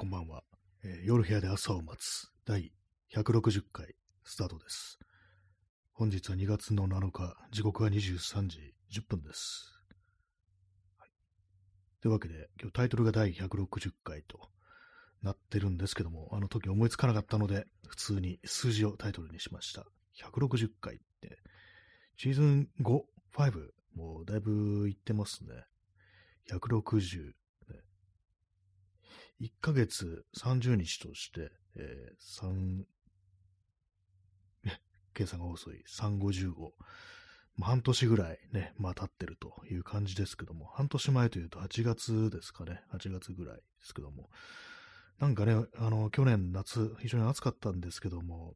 こんばんは、えー夜部屋で朝を待つ第160回スタートです。本日は2月の7日、時刻は23時10分です。はい、というわけで、今日タイトルが第160回となってるんですけども、あの時思いつかなかったので、普通に数字をタイトルにしました。160回って、シーズン5、5、もうだいぶいってますね。160、1ヶ月30日として、えー、3、計算が遅い、355。半年ぐらいね、まあ経ってるという感じですけども、半年前というと8月ですかね、8月ぐらいですけども、なんかね、あの、去年夏、非常に暑かったんですけども、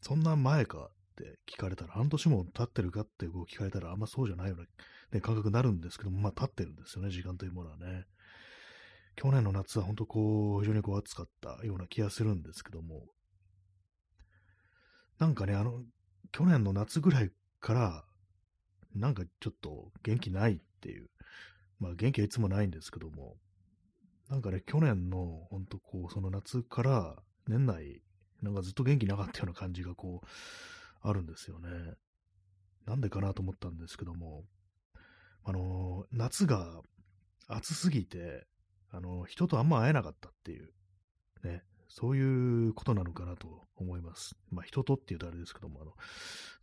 そんな前かって聞かれたら、半年も経ってるかってこう聞かれたら、あんまそうじゃないような、ね、感覚になるんですけども、まあ経ってるんですよね、時間というものはね。去年の夏は本当こう、非常にこう暑かったような気がするんですけども、なんかね、あの、去年の夏ぐらいから、なんかちょっと元気ないっていう、まあ元気はいつもないんですけども、なんかね、去年の本当こう、その夏から年内、なんかずっと元気なかったような感じがこう、あるんですよね。なんでかなと思ったんですけども、あの、夏が暑すぎて、あの、人とあんま会えなかったっていう、ね、そういうことなのかなと思います。まあ、人とって言うとあれですけども、あの、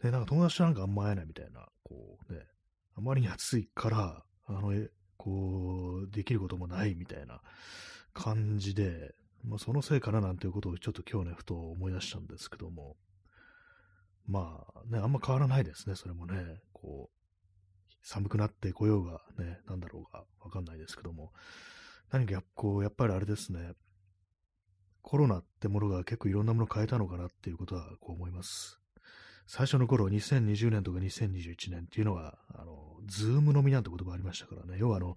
ね、なんか友達となんかあんま会えないみたいな、こうね、あまりに暑いから、あの、こう、できることもないみたいな感じで、まあ、そのせいかななんていうことをちょっと今日ね、ふと思い出したんですけども、まあね、あんま変わらないですね、それもね、こう、寒くなってこようがね、なんだろうがわかんないですけども、何かこう、やっぱりあれですね、コロナってものが結構いろんなものを変えたのかなっていうことはこう思います。最初の頃、2020年とか2021年っていうのは、あの、ズーム飲みなんて言葉ありましたからね、要はあの、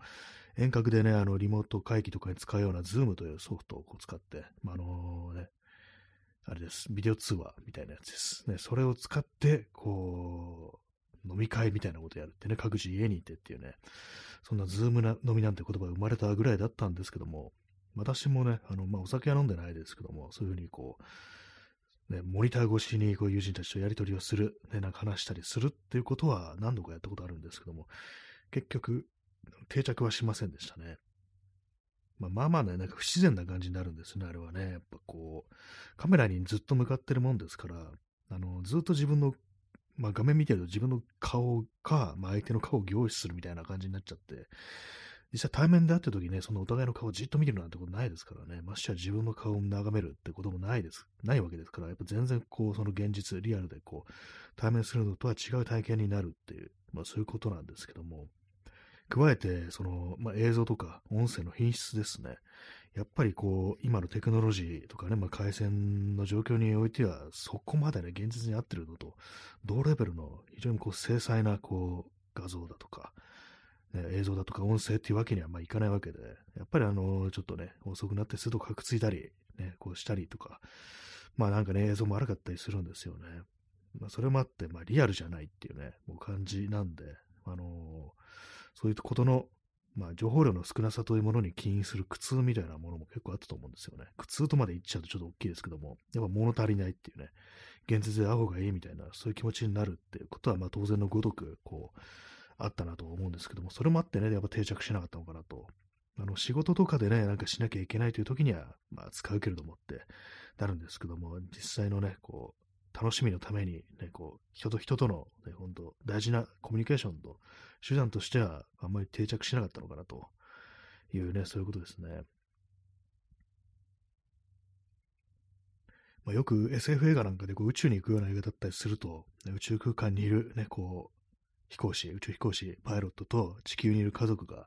遠隔でね、あの、リモート会議とかに使うような Zoom というソフトをこう使って、まあ、あのね、あれです、ビデオ通話みたいなやつです。ね、それを使って、こう、飲み会みたいなことやるってね、各自家にいてっていうね、そんな Zoom な飲みなんて言葉が生まれたぐらいだったんですけども、私もね、あの、まあ、お酒は飲んでないですけども、そういうふうにこう、ね、モニター越しにこう友人たちとやり取りをする、ね、なんか話したりするっていうことは何度かやったことあるんですけども、結局、定着はしませんでしたね。まあまあまあね、なんか不自然な感じになるんですね、あれはね。やっぱこう、カメラにずっと向かってるもんですから、あの、ずっと自分のまあ、画面見てると自分の顔か、まあ、相手の顔を凝視するみたいな感じになっちゃって、実際対面で会った時ね、そのお互いの顔をじっと見てるなんてことないですからね、ましてや自分の顔を眺めるってこともないです、ないわけですから、やっぱ全然こう、その現実、リアルでこう、対面するのとは違う体験になるっていう、まあそういうことなんですけども、加えて、その、まあ映像とか音声の品質ですね。やっぱりこう、今のテクノロジーとかね、まあ、回線の状況においては、そこまでね、現実に合ってるのと、同レベルの非常にこう、精細なこう、画像だとか、ね、映像だとか音声っていうわけにはまあいかないわけで、やっぱりあの、ちょっとね、遅くなってするとかくついたり、ね、こうしたりとか、まあなんかね、映像も悪かったりするんですよね。まあそれもあって、まあリアルじゃないっていうね、もう感じなんで、あのそういうことのまあ、情報量の少なさというものに起因する苦痛みたいなものも結構あったと思うんですよね。苦痛とまで言っちゃうとちょっと大きいですけども、やっぱ物足りないっていうね、現実で会う方がいいみたいな、そういう気持ちになるっていうことは、まあ当然のごとく、こう、あったなと思うんですけども、それもあってね、やっぱ定着しなかったのかなと。あの、仕事とかでね、なんかしなきゃいけないという時には、まあ使うけれどもってなるんですけども、実際のね、こう、楽しみのために、ね、こう、人と人との、ね、本当大事なコミュニケーションと手段としては、あんまり定着しなかったのかなというね、そういうことですね。まあ、よく SF 映画なんかでこう宇宙に行くような映画だったりすると、ね、宇宙空間にいる、ね、こう、飛行士、宇宙飛行士、パイロットと地球にいる家族が、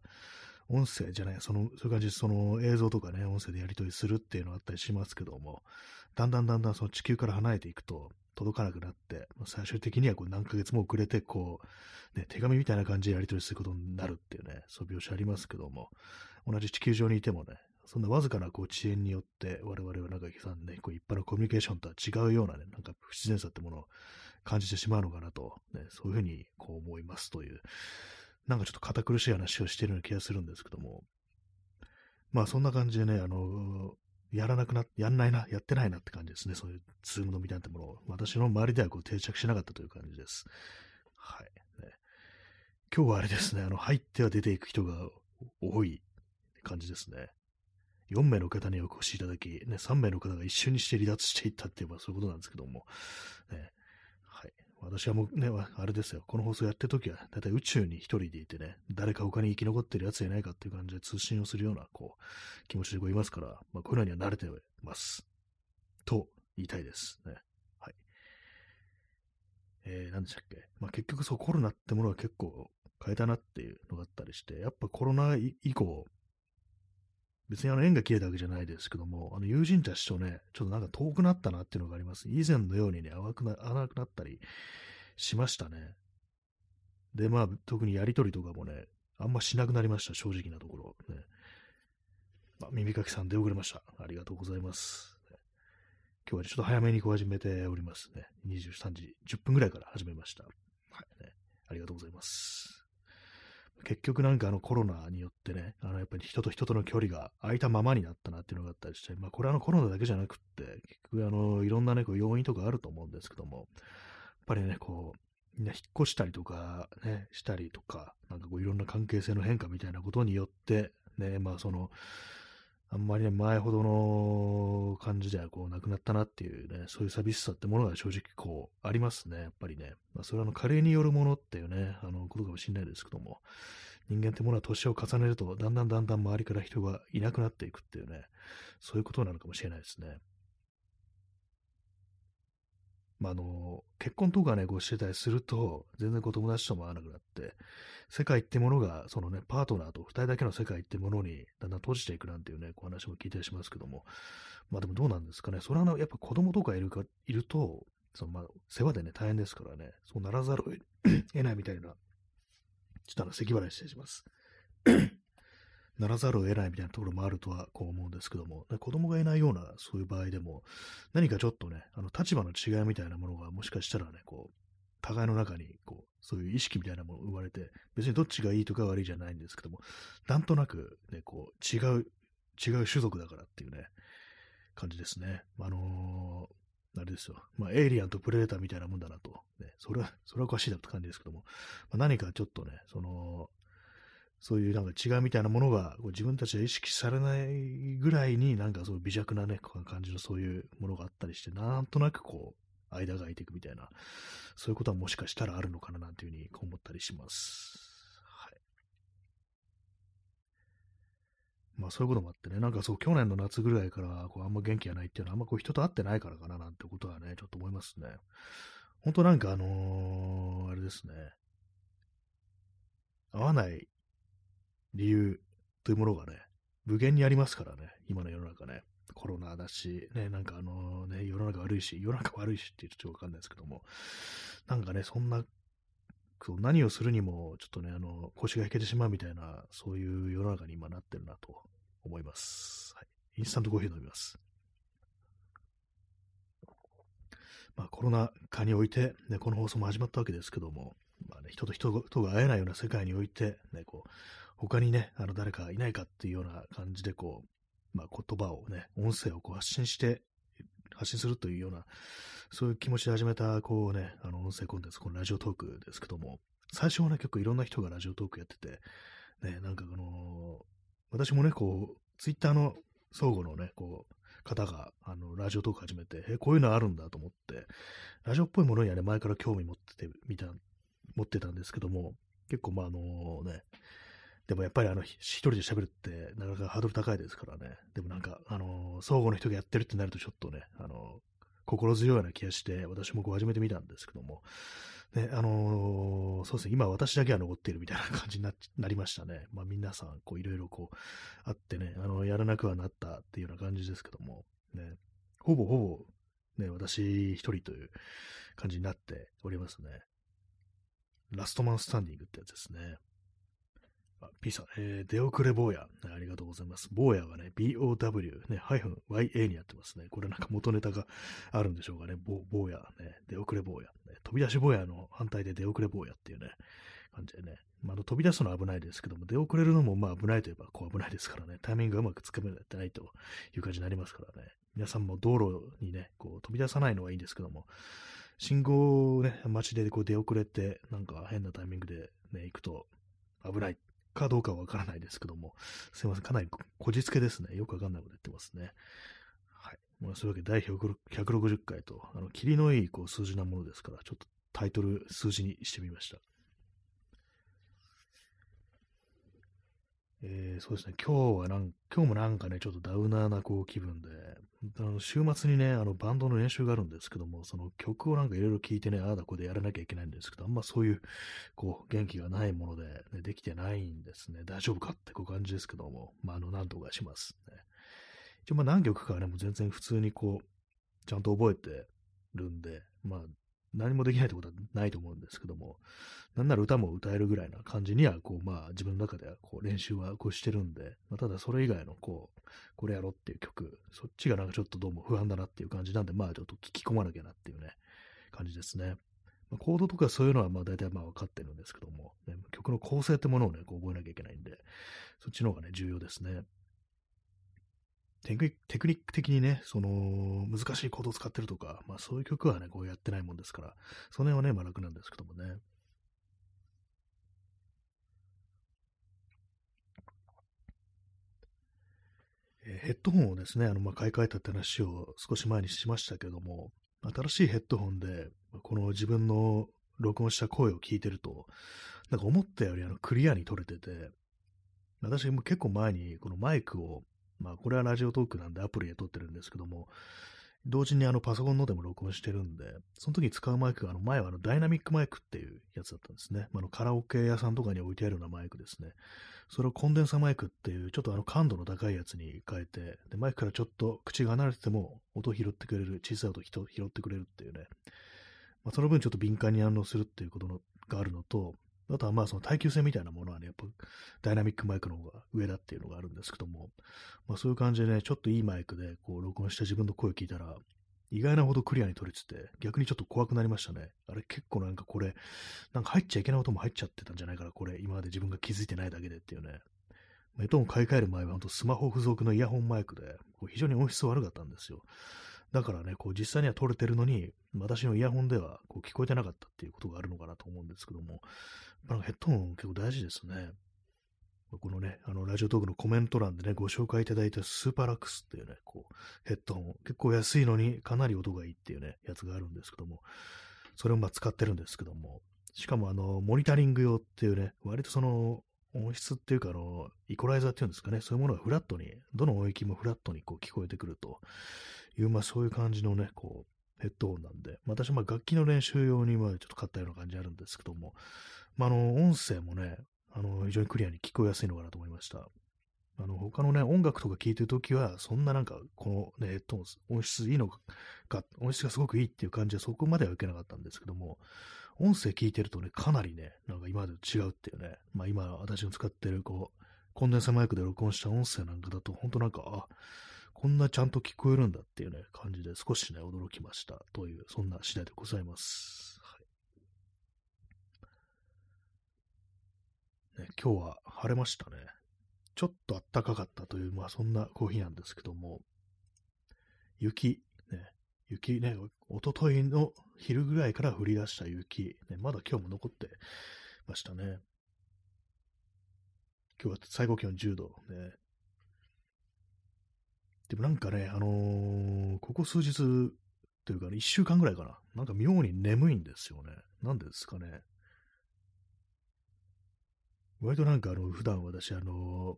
音声じゃない、その、そういう感じで、その映像とかね、音声でやり取りするっていうのがあったりしますけども、だんだんだんだんその地球から離れていくと、届かなくなって、最終的にはこう何ヶ月も遅れて、こう、ね、手紙みたいな感じでやり取りすることになるっていうね、そう描写ありますけども、同じ地球上にいてもね、そんなわずかなこう遅延によって、我々はなんかさんね、こう一般のコミュニケーションとは違うようなね、なんか不自然さってものを感じてしまうのかなと、ね、そういうふうにこう思いますという、なんかちょっと堅苦しい話をしているような気がするんですけども、まあそんな感じでね、あの、やらなくな、やんないな、やってないなって感じですね。そういうズームのみたいなものを。私の周りではこう定着しなかったという感じです。はい。ね、今日はあれですね、あの、入っては出ていく人が多い感じですね。4名の方にお越しいただき、ね、3名の方が一瞬にして離脱していったって言えばそういうことなんですけども、ね、私はもうね、あれですよ、この放送やってるときは、だいたい宇宙に一人でいてね、誰か他に生き残ってるやついないかっていう感じで通信をするような、こう、気持ちでこういますから、まあこういうのには慣れてます。と言いたいですね。はい。えー、何でしたっけ？まあ結局そう、コロナってものは結構変えたなっていうのがあったりして、やっぱコロナ以降、別にあの縁が切れたわけじゃないですけども、あの友人たちとね、ちょっとなんか遠くなったなっていうのがあります。以前のようにね、淡くな、会わなくなったりしましたね。で、まあ、特にやりとりとかもね、あんましなくなりました、正直なところ。ね、まあ、耳かきさん出遅れました。ありがとうございます。今日はちょっと早めにこう始めておりますね。23時10分ぐらいから始めました。はい、ね。ありがとうございます。結局なんかあのコロナによってね、あのやっぱり人と人との距離が空いたままになったなっていうのがあったりして、まあこれはあのコロナだけじゃなくって、結局あのいろんなね、こう要因とかあると思うんですけども、やっぱりね、こう、みんな引っ越したりとかね、したりとか、なんかこういろんな関係性の変化みたいなことによって、ね、まあその、あんまりね、前ほどの感じではこうなくなったなっていうね、そういう寂しさってものが正直こうありますね、やっぱりね。まあ、それはあの加齢によるものっていうね、あのことかもしれないですけども、人間ってものは年を重ねると、だんだんだんだん周りから人がいなくなっていくっていうね、そういうことなのかもしれないですね。まあ、あの、結婚とかね、こうしてたりすると、全然こう友達とも会わなくなって、世界ってものが、そのね、パートナーと二人だけの世界ってものにだんだん閉じていくなんていうね、こう話も聞いたりしますけども、まあでもどうなんですかね、それはあのやっぱ子供とかいるか、いると、そのまあ、世話でね、大変ですからね、そうならざるを得ないみたいな、ちょっとあの、咳払いしてします。ならざるを得ないみたいなところもあるとはこう思うんですけども、子供がいないようなそういう場合でも、何かちょっとね、あの立場の違いみたいなものがもしかしたらね、こう、互いの中に、こう、そういう意識みたいなものを生まれて、別にどっちがいいとか悪いじゃないんですけども、なんとなくね、こう、違う、違う種族だからっていうね、感じですね。あのー、あれですよ。まあ、エイリアンとプレデターみたいなもんだなと。ね、それは、それはおかしいだって感じですけども、まあ、何かちょっとね、その、そういうなんか違いみたいなものが自分たちは意識されないぐらいになんかそう微弱なね、感じのそういうものがあったりして、なんとなくこう、間が空いていくみたいな、そういうことはもしかしたらあるのかななんていうふうに思ったりします。はい。まあそういうこともあってね、なんかそう、去年の夏ぐらいからこうあんま元気がないっていうのはあんまこう人と会ってないからかななんてことはね、ちょっと思いますね。本当なんかあのー、あれですね。会わない理由というものがね、無限にありますからね、今の世の中ね。コロナだし、ね、なんかあのね、世の中悪いし、世の中悪いしってちょっとわかんないですけども、なんかね、そんな、何をするにも、ちょっとね、あの、腰が引けてしまうみたいな、そういう世の中に今なってるなと思います。はい。インスタントコーヒー飲みます。まあ、コロナ禍において、ね、この放送も始まったわけですけども、まあね、人と人とが会えないような世界において、ね、こう、他にね、あの、誰かいないかっていうような感じで、こう、まあ、言葉をね、音声をこう発信して、発信するというような、そういう気持ちで始めた、こうね、あの、音声コンテンツ、このラジオトークですけども、最初はね、結構いろんな人がラジオトークやってて、ね、なんかこの、私もね、こう、ツイッターの相互のね、こう、方が、あの、ラジオトーク始めて、え、こういうのあるんだと思って、ラジオっぽいものにはね、前から興味持ってて、みた、持ってたんですけども、結構まあ、あのね、でもやっぱりあの、一人で喋るってなかなかハードル高いですからね。でもなんか、あのー、相互の人がやってるってなるとちょっとね、あのー、心強いような気がして、私もこう始めてみたんですけども、ね、あのー、そうですね、今私だけは残っているみたいな感じになりましたね。まあ皆さん、こういろいろこう、あってね、あの、やらなくはなったっていうような感じですけども、ね、ほぼほぼ、ね、私一人という感じになっておりますね。ラストマンスタンディングってやつですね。P さん、えー、出遅れ坊や、ありがとうございます。坊やはね、BOW、ね、ハイフン YA にやってますね。これなんか元ネタがあるんでしょうかね。坊や、ね、出遅れ坊や、ね。飛び出し坊やの反対で出遅れ坊やっていうね、感じでね、まあ、の飛び出すのは危ないですけども、出遅れるのもまあ危ないといえばこう危ないですからね、タイミングがうまくつかめてないという感じになりますからね。皆さんも道路にね、こう飛び出さないのはいいんですけども、信号をね、街でこう出遅れて、なんか変なタイミングでね、行くと危ないかどうかわからないですけども、すいません、かなりこじつけですね。よくわかんないこと言ってますね。はい。まあ、そういうわけで第160回と、あの、霧のいいこう数字なものですから、ちょっとタイトル数字にしてみました。えー、そうですね、今日はなん、今日もなんかね、ちょっとダウナーなこう気分で、あの週末にね、あのバンドの練習があるんですけども、その曲をなんかいろいろ聴いてね、ああだこでやらなきゃいけないんですけど、あんまそういう、こう、元気がないもので、ね、できてないんですね。大丈夫かってこう感じですけども、まあ、あの、なんとかします、ね。一応まあ何曲かはね、もう全然普通にこう、ちゃんと覚えてるんで、まあ、何もできないってことはないと思うんですけども、なんなら歌も歌えるぐらいな感じには、こう、まあ、自分の中では、こう、練習はこうしてるんで、まあ、ただそれ以外の、こう、これやろうっていう曲、そっちがなんかちょっとどうも不安だなっていう感じなんで、まあ、ちょっと聞き込まなきゃなっていうね、感じですね。まあ、コードとかそういうのは、まあ、大体まあ分かってるんですけども、ね、曲の構成ってものをね、こう覚えなきゃいけないんで、そっちの方がね、重要ですね。テクニック的にね、その、難しいコードを使ってるとか、まあそういう曲はね、こうやってないもんですから、その辺はね、まあ楽なんですけどもね。えヘッドホンをですね、あの、まあ、買い替えたって話を少し前にしましたけども、新しいヘッドホンで、この自分の録音した声を聞いてると、なんか思ったよりあのクリアに撮れてて、私も結構前にこのマイクをまあ、これはラジオトークなんでアプリで撮ってるんですけども、同時にあのパソコンのでも録音してるんで、その時に使うマイクがあの前はあのダイナミックマイクっていうやつだったんですね。まあ、のカラオケ屋さんとかに置いてあるようなマイクですね。それをコンデンサマイクっていうちょっとあの感度の高いやつに変えて、でマイクからちょっと口が離れてても音拾ってくれる、小さい音を拾ってくれるっていうね。まあ、その分ちょっと敏感に反応するっていうことのがあるのと、あとはまあその耐久性みたいなものはね、やっぱダイナミックマイクの方が上だっていうのがあるんですけども、まあそういう感じでね、ちょっといいマイクでこう録音した自分の声を聞いたら、意外なほどクリアに取れてて、逆にちょっと怖くなりましたね。あれ結構なんかこれ、なんか入っちゃいけない音も入っちゃってたんじゃないかな、これ。今まで自分が気づいてないだけでっていうね。メトン買い替える前は本当スマホ付属のイヤホンマイクで、こう非常に音質悪かったんですよ。だからね、こう実際には撮れてるのに、私のイヤホンではこう聞こえてなかったっていうことがあるのかなと思うんですけども、なんかヘッドホン結構大事ですね。このね、あの、ラジオトークのコメント欄でね、ご紹介いただいたスーパーラックスっていうね、こう、ヘッドホン、結構安いのにかなり音がいいっていうね、やつがあるんですけども、それをまあ使ってるんですけども、しかもあの、モニタリング用っていうね、割とその、音質っていうか、あの、イコライザーっていうんですかね、そういうものがフラットに、どの音域もフラットにこう聞こえてくるという、まあそういう感じのね、こう、ヘッドホンなんで、私はま楽器の練習用にまちょっと買ったような感じあるんですけども、まあ、あの、音声もね、あの、非常にクリアに聞こえやすいのかなと思いました。あの、他のね、音楽とか聴いてるときは、そんななんか、このね、ヘッド音質いいのか、音質がすごくいいっていう感じはそこまでは受けなかったんですけども、音声聞いてるとね、かなりね、なんか今までと違うっていうね、まあ今私の使ってる、こう、コンデンサマイクで録音した音声なんかだと、本当なんか、あ、こんなちゃんと聞こえるんだっていうね、感じで少しね、驚きましたという、そんな次第でございます。はいね、今日は晴れましたね。ちょっと暖かかったという、まあそんなコーヒーなんですけども、雪、ね、雪ね、おとといの昼ぐらいから降り出した雪、ね、まだ今日も残ってましたね。今日は最高気温10度ね。でもなんかね、あのー、ここ数日というか、ね、1週間ぐらいかな。なんか妙に眠いんですよね。なんですかね。割となんかあの、普段私あの、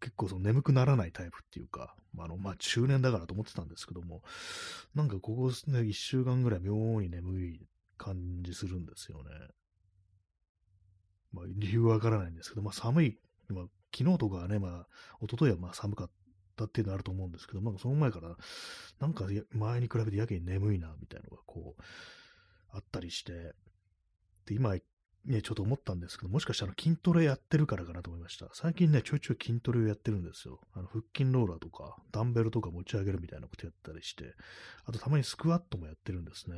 結構その眠くならないタイプっていうか、あの、まあ、中年だからと思ってたんですけども、なんかここね、一週間ぐらい妙に眠い感じするんですよね。まあ、理由はわからないんですけど、まあ、寒い、まあ、昨日とかはね、まあ、一昨日はまあ寒かったっていうのはあると思うんですけど、まあ、その前から、なんか前に比べてやけに眠いな、みたいなのがこう、あったりして、で、今ね、ちょっと思ったんですけど、もしかしたら筋トレやってるからかなと思いました。最近ね、ちょいちょい筋トレをやってるんですよ。あの腹筋ローラーとか、ダンベルとか持ち上げるみたいなことやったりして、あとたまにスクワットもやってるんですね。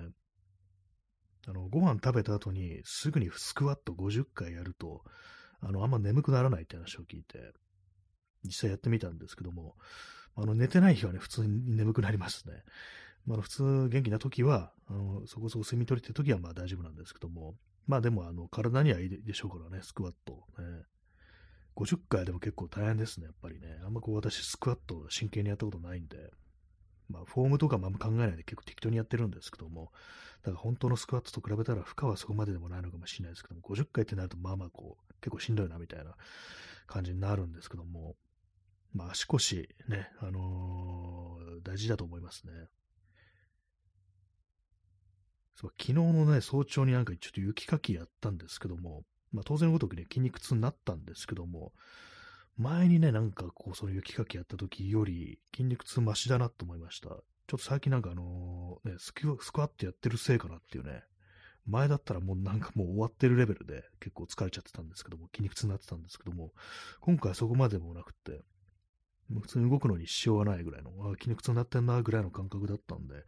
あの、ご飯食べた後にすぐにスクワット50回やると、あの、あんま眠くならないって話を聞いて、実際やってみたんですけども、あの、寝てない日はね、普通に眠くなりますね。まあ、普通元気な時は、あの、そこそこ睡眠取りって時はまあ大丈夫なんですけども、まあでも、あの、体にはいいでしょうからね、スクワット。ね、50回でも結構大変ですね、やっぱりね。あんまこう私、スクワット真剣にやったことないんで、まあ、フォームとかもあんま考えないで結構適当にやってるんですけども、だから本当のスクワットと比べたら負荷はそこまででもないのかもしれないですけども、50回ってなるとまあまあこう、結構しんどいなみたいな感じになるんですけども、まあ足腰ね、あのー、大事だと思いますね。そう昨日のね、早朝になんかちょっと雪かきやったんですけども、まあ当然ごとくね、筋肉痛になったんですけども、前にね、なんかこう、その雪かきやった時より筋肉痛マシだなと思いました。ちょっと最近なんかあのー、ね、スクワットやってるせいかなっていうね、前だったらもうなんかもう終わってるレベルで結構疲れちゃってたんですけども、筋肉痛になってたんですけども、今回はそこまでもなくて、もう普通に動くのに支障はないぐらいの、あ筋肉痛になってんなぐらいの感覚だったんで、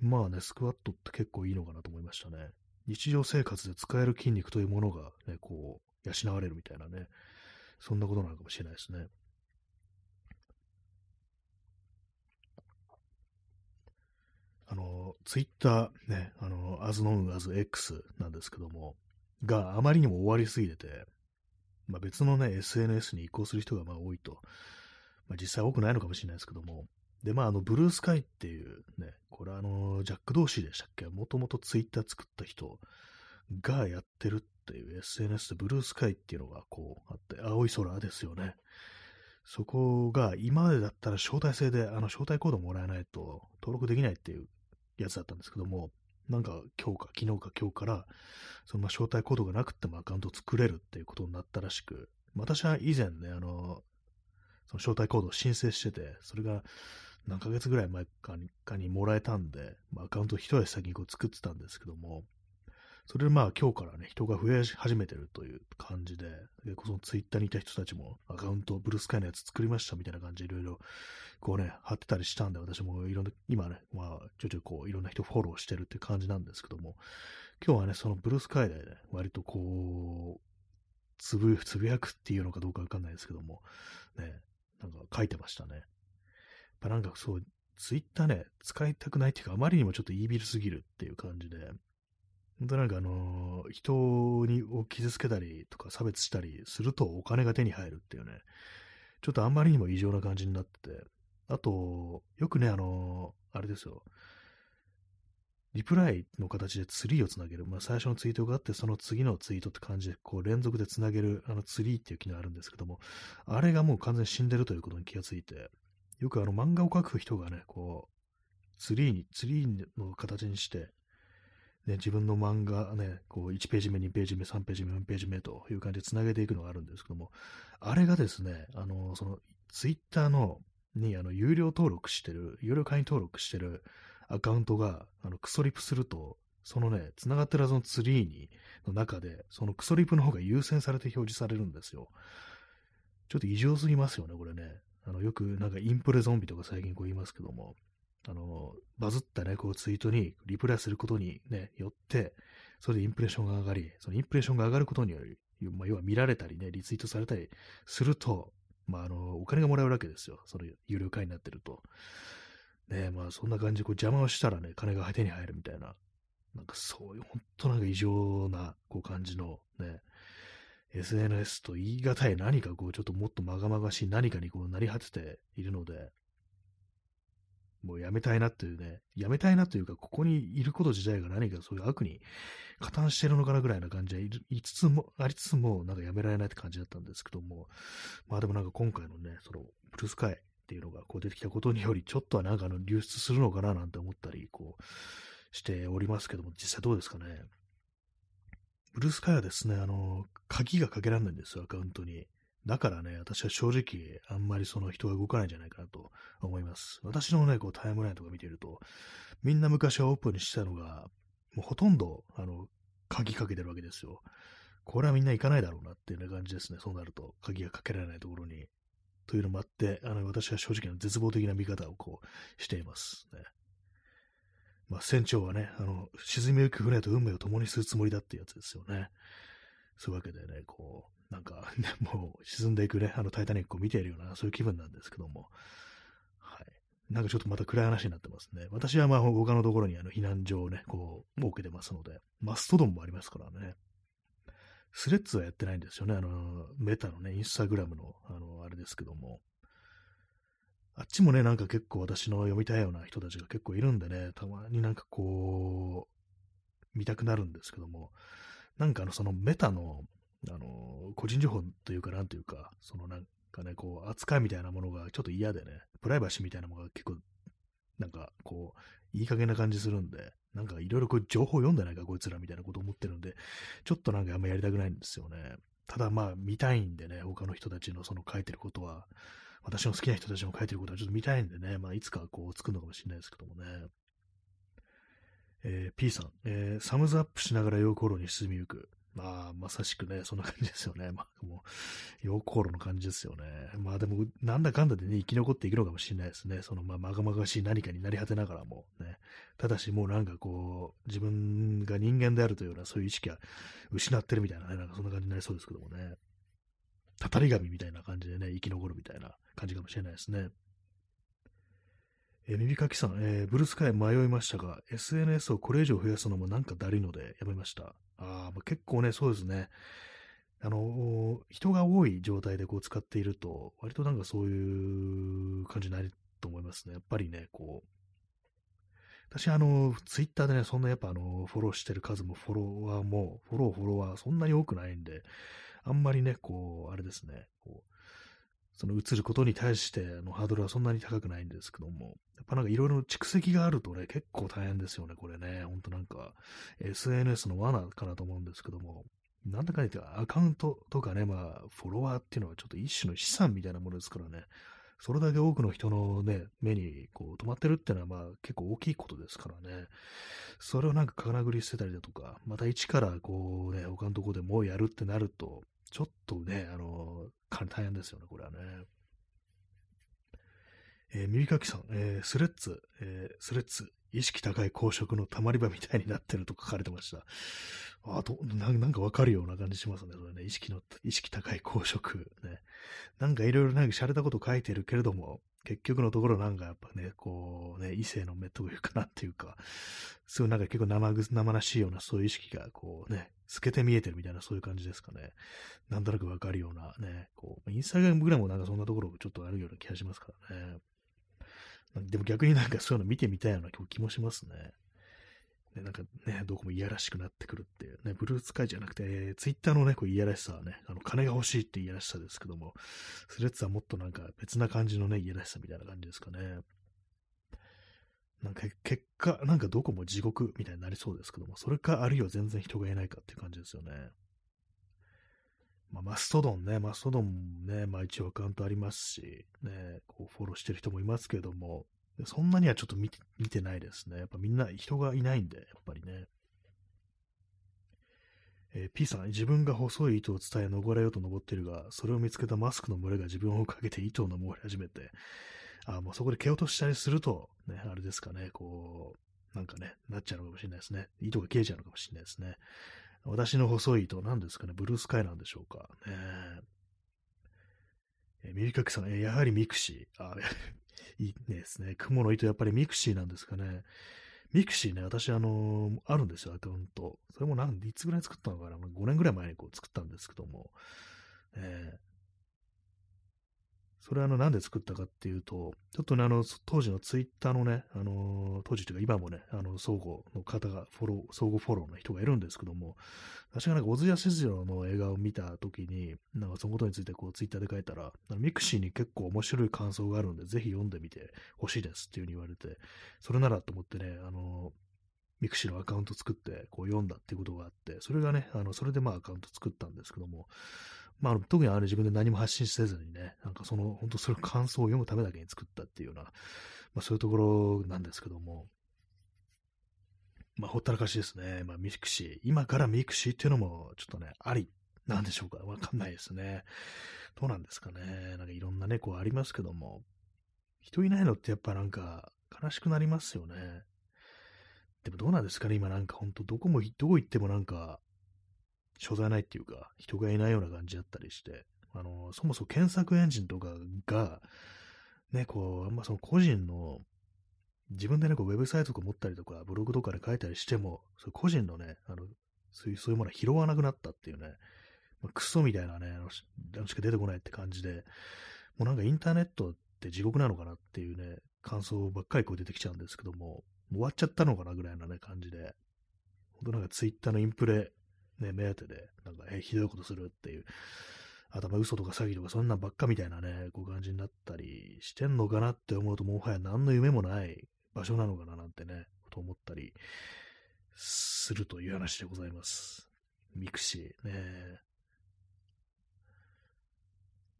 まあね、スクワットって結構いいのかなと思いましたね。日常生活で使える筋肉というものがね、こう、養われるみたいなね、そんなことなのかもしれないですね。あの、ツイッターね、あの、as known as X なんですけども、があまりにも終わりすぎてて、まあ、別のね、SNS に移行する人がまあ多いと。まあ、実際多くないのかもしれないですけども。で、まあ、あの、ブルースカイっていうね、これあの、ジャック・ドーシーでしたっけ？もともとツイッター作った人がやってるっていう SNS でブルースカイっていうのがこうあって、青い空ですよね。そこが今までだったら招待制であの招待コードもらえないと登録できないっていうやつだったんですけども、なんか今日か昨日か今日からそのま招待コードがなくてもアカウント作れるっていうことになったらしく、私は以前ね、あの、その招待コードを申請してて、それが何ヶ月ぐらい前かにもらえたんで、まあ、アカウント一足先にこう作ってたんですけども、それでまあ今日からね、人が増え始めてるという感じで、でそのツイッターにいた人たちもアカウント、ブルースカイのやつ作りましたみたいな感じでいろいろこうね、貼ってたりしたんで、私もいろんな、今ね、まあちょちょいこういろんな人フォローしてるって感じなんですけども、今日はね、そのブルースカイでね、割とこう、つぶ、つぶやくっていうのかどうかわかんないですけども、ね、なんか書いてましたね。やっぱなんかそう、ツイッターね、使いたくないっていうか、あまりにもちょっと言いビルすぎるっていう感じで、本当なんかあのー、人にを傷つけたりとか差別したりするとお金が手に入るっていうね、ちょっとあんまりにも異常な感じになってて、あと、よくね、あのー、あれですよ、リプライの形でツリーをつなげる。まあ、最初のツイートがあって、その次のツイートって感じで、こう連続でつなげるあのツリーっていう機能あるんですけども、あれがもう完全に死んでるということに気がついて、よくあの漫画を描く人がね、こう、ツリーに、ツリーの形にして、ね、自分の漫画ね、こう1ページ目、2ページ目、3ページ目、4ページ目という感じで繋げていくのがあるんですけども、あれがですね、あの、その、ツイッターの、に、あの、有料登録してる、有料会員登録してるアカウントが、あの、クソリプすると、そのね、繋がってるはずのツリーに、の中で、そのクソリプの方が優先されて表示されるんですよ。ちょっと異常すぎますよね、これね。あの、よくなんかインプレゾンビとか最近こう言いますけども、あの、バズったね、こうツイートにリプライすることにね、よって、それでインプレッションが上がり、そのインプレッションが上がることにより、まあ、要は見られたりね、リツイートされたりすると、まあ、あの、お金がもらえるわけですよ。その有料会になってると。ねまあ、そんな感じで、こう邪魔をしたらね、金が手に入るみたいな。なんかそういう、本当なんか異常な、こう感じのね、SNS と言い難い何かこう、ちょっともっとまがまがしい何かにこうなり果てているので、もうやめたいなっていうね、やめたいなというか、ここにいること自体が何かそういう悪に加担してるのかなぐらいな感じでいつつも、ありつつも、なんかやめられないって感じだったんですけども、まあでもなんか今回のね、その、ブルースカイっていうのがこう出てきたことにより、ちょっとはなんかあの流出するのかななんて思ったり、こう、しておりますけども、実際どうですかね。ブルースカイはですね、あの、鍵がかけられないんですよ、アカウントに。だからね、私は正直、あんまりその人が動かないんじゃないかなと思います。私のね、こうタイムラインとか見てると、みんな昔はオープンにしたのが、もうほとんど、あの、鍵かけてるわけですよ。これはみんな行かないだろうなっていう感じですね。そうなると、鍵がかけられないところに。というのもあって、あの、私は正直な絶望的な見方をこうしています。ね。まあ、船長はね、あの、沈みゆく船と運命を共にするつもりだってやつですよね。そういうわけでね、こう、なんか、ね、もう沈んでいくね、あのタイタニックを見ているような、そういう気分なんですけども、はい。なんかちょっとまた暗い話になってますね。私はまあ他のところにあの避難所をね、こう、設けてますので、マストドンもありますからね。スレッズはやってないんですよね。あの、メタのね、インスタグラムの、あの、あれですけども。あっちもね、なんか結構私の読みたいような人たちが結構いるんでね、たまになんかこう、見たくなるんですけども、なんかあの、そのメタの、あの、個人情報というか、なんというか、そのなんかね、こう、扱いみたいなものがちょっと嫌でね、プライバシーみたいなものが結構、なんかこう、いい加減な感じするんで、なんかいろいろこう情報読んでないか、こいつらみたいなこと思ってるんで、ちょっとなんかあんまやりたくないんですよね。ただまあ見たいんでね、他の人たちのその書いてることは、私の好きな人たちの書いてることはちょっと見たいんでね、まあいつかこう作るのかもしれないですけどもね。えー、P さん、えー、サムズアップしながら陽光炉に沈みゆく。まあ、まさしくね、そんな感じですよね。まあ、もう、陽光炉の感じですよね。まあでも、なんだかんだでね、生き残っていくのかもしれないですね。その、まあ、まがまがしい何かになり果てながらもね。ただし、もうなんかこう、自分が人間であるというような、そういう意識は失ってるみたいなね、なんかそんな感じになりそうですけどもね。たたり神みたいな感じでね、生き残るみたいな感じかもしれないですね。え、耳かきさん、えー、ブルースカイ迷いましたが、SNS をこれ以上増やすのもなんかだるいのでやめました。あまあ、結構ね、そうですね。あの、人が多い状態でこう使っていると、割となんかそういう感じになると思いますね。やっぱりね、こう、私、あの、ツイッターでね、そんなやっぱあの、フォローしてる数もフォロワーも、フォロー、フォロワー、そんなに多くないんで、あんまりね、こう、あれですね、こう、その映ることに対してのハードルはそんなに高くないんですけども、やっぱなんかいろいろ蓄積があるとね、結構大変ですよね、これね。ほんとなんか、SNS の罠かなと思うんですけども、なんだかんだ言ってアカウントとかね、まあ、フォロワーっていうのはちょっと一種の資産みたいなものですからね、それだけ多くの人のね、目にこう止まってるっていうのはまあ結構大きいことですからね。それをなんかかなぐり捨てたりだとか、また一からこうね、他のとこでもうやるってなると、ちょっとね、あの、大変ですよね、これはね。えー、耳かきさん、えー、スレッツ、えー、スレッツ、意識高い公職の溜まり場みたいになってると書かれてました。あとな、なんかわかるような感じしますね、それね。意識の、意識高い公職。ね。なんかいろいろなんか洒落たこと書いてるけれども、結局のところなんかやっぱね、こうね、異性の目というかなっていうか、すごいなんか結構生ぐ生らしいようなそういう意識がこうね、透けて見えてるみたいなそういう感じですかね。なんとなくわかるようなね、こう、インスタグラムぐらいもなんかそんなところちょっとあるような気がしますからね。でも逆になんかそういうの見てみたいような気もしますね。ね、なんかね、どこもいやらしくなってくるっていうね、ブルースカイじゃなくて、えー、ツイッターのね、こういやらしさはね、あの、金が欲しいっていやらしさですけども、スレッズはもっとなんか別な感じのね、いやらしさみたいな感じですかね。なんか結果、なんかどこも地獄みたいになりそうですけども、それかあるいは全然人がいないかっていう感じですよね。まあ、マストドンね、マストドンね、まあ一応アカウントありますし、ね、こうフォローしてる人もいますけども、そんなにはちょっと見て見てないですね。やっぱみんな人がいないんで、やっぱりね。えー、P さん、自分が細い糸を伝え登れようと登ってるが、それを見つけたマスクの群れが自分をかけて糸を登り始めて、あもうそこで蹴落としたりすると、ね、あれですかね、こう、なんかね、なっちゃうのかもしれないですね。糸が切れちゃうのかもしれないですね。私の細い糸、何ですかね、ブルースカイなんでしょうか。ねえー、耳かきさん、え、やはり mixi。あ いいですね。雲の糸、やっぱり mixi なんですかね。 mixi ね、私、あの、あるんですよ、アカウント。それもなんいつぐらい作ったのかな ?5 年ぐらい前にこう作ったんですけども。え、それはあの、なんで作ったかっていうと、ちょっとね、あの、当時のツイッターのね、あの、当時というか今もね、あの、相互の方がフォロー、相互フォローの人がいるんですけども、私がなんか、小津安二郎の映画を見たときに、なんかそのことについてこう、ツイッターで書いたら、 mixi に結構面白い感想があるんで、ぜひ読んでみてほしいですっていうふうに言われて、それならと思ってね、あの、 mixi のアカウント作って、こう読んだっていうことがあって、それがね、あの、それでまあアカウント作ったんですけども、まあ、特にあれ自分で何も発信せずにね、なんかその、本当それ感想を読むためだけに作ったっていうような、まあそういうところなんですけども、まあほったらかしですね。まあ mixi。今から mixi っていうのもちょっとね、ありなんでしょうかわかんないですね。どうなんですかね。なんかいろんなね、こうありますけども、人いないのってやっぱなんか悲しくなりますよね。でもどうなんですかね、今なんか本当どこも、どこ行ってもなんか、所在ないっていうか、人がいないような感じだったりして、あの、そもそも検索エンジンとかが、ね、こう、あんまその個人の、自分でね、こう、ウェブサイトとか持ったりとか、ブログとかで書いたりしても、そ個人のね、あの、そういう、そういうものは拾わなくなったっていうね、まあ、クソみたいなね、あのしか出てこないって感じで、もうなんかインターネットって地獄なのかなっていうね、感想ばっかりこう出てきちゃうんですけども、もう終わっちゃったのかなぐらいなね、感じで、ほんとなんかツイッターのインプレ、ね、目当てで、なんか、え、ひどいことするっていう、頭嘘とか詐欺とかそんなんばっかみたいなね、こう感じになったりしてんのかなって思うと、もはや何の夢もない場所なのかななんてね、と思ったりするという話でございます。 mixi ね。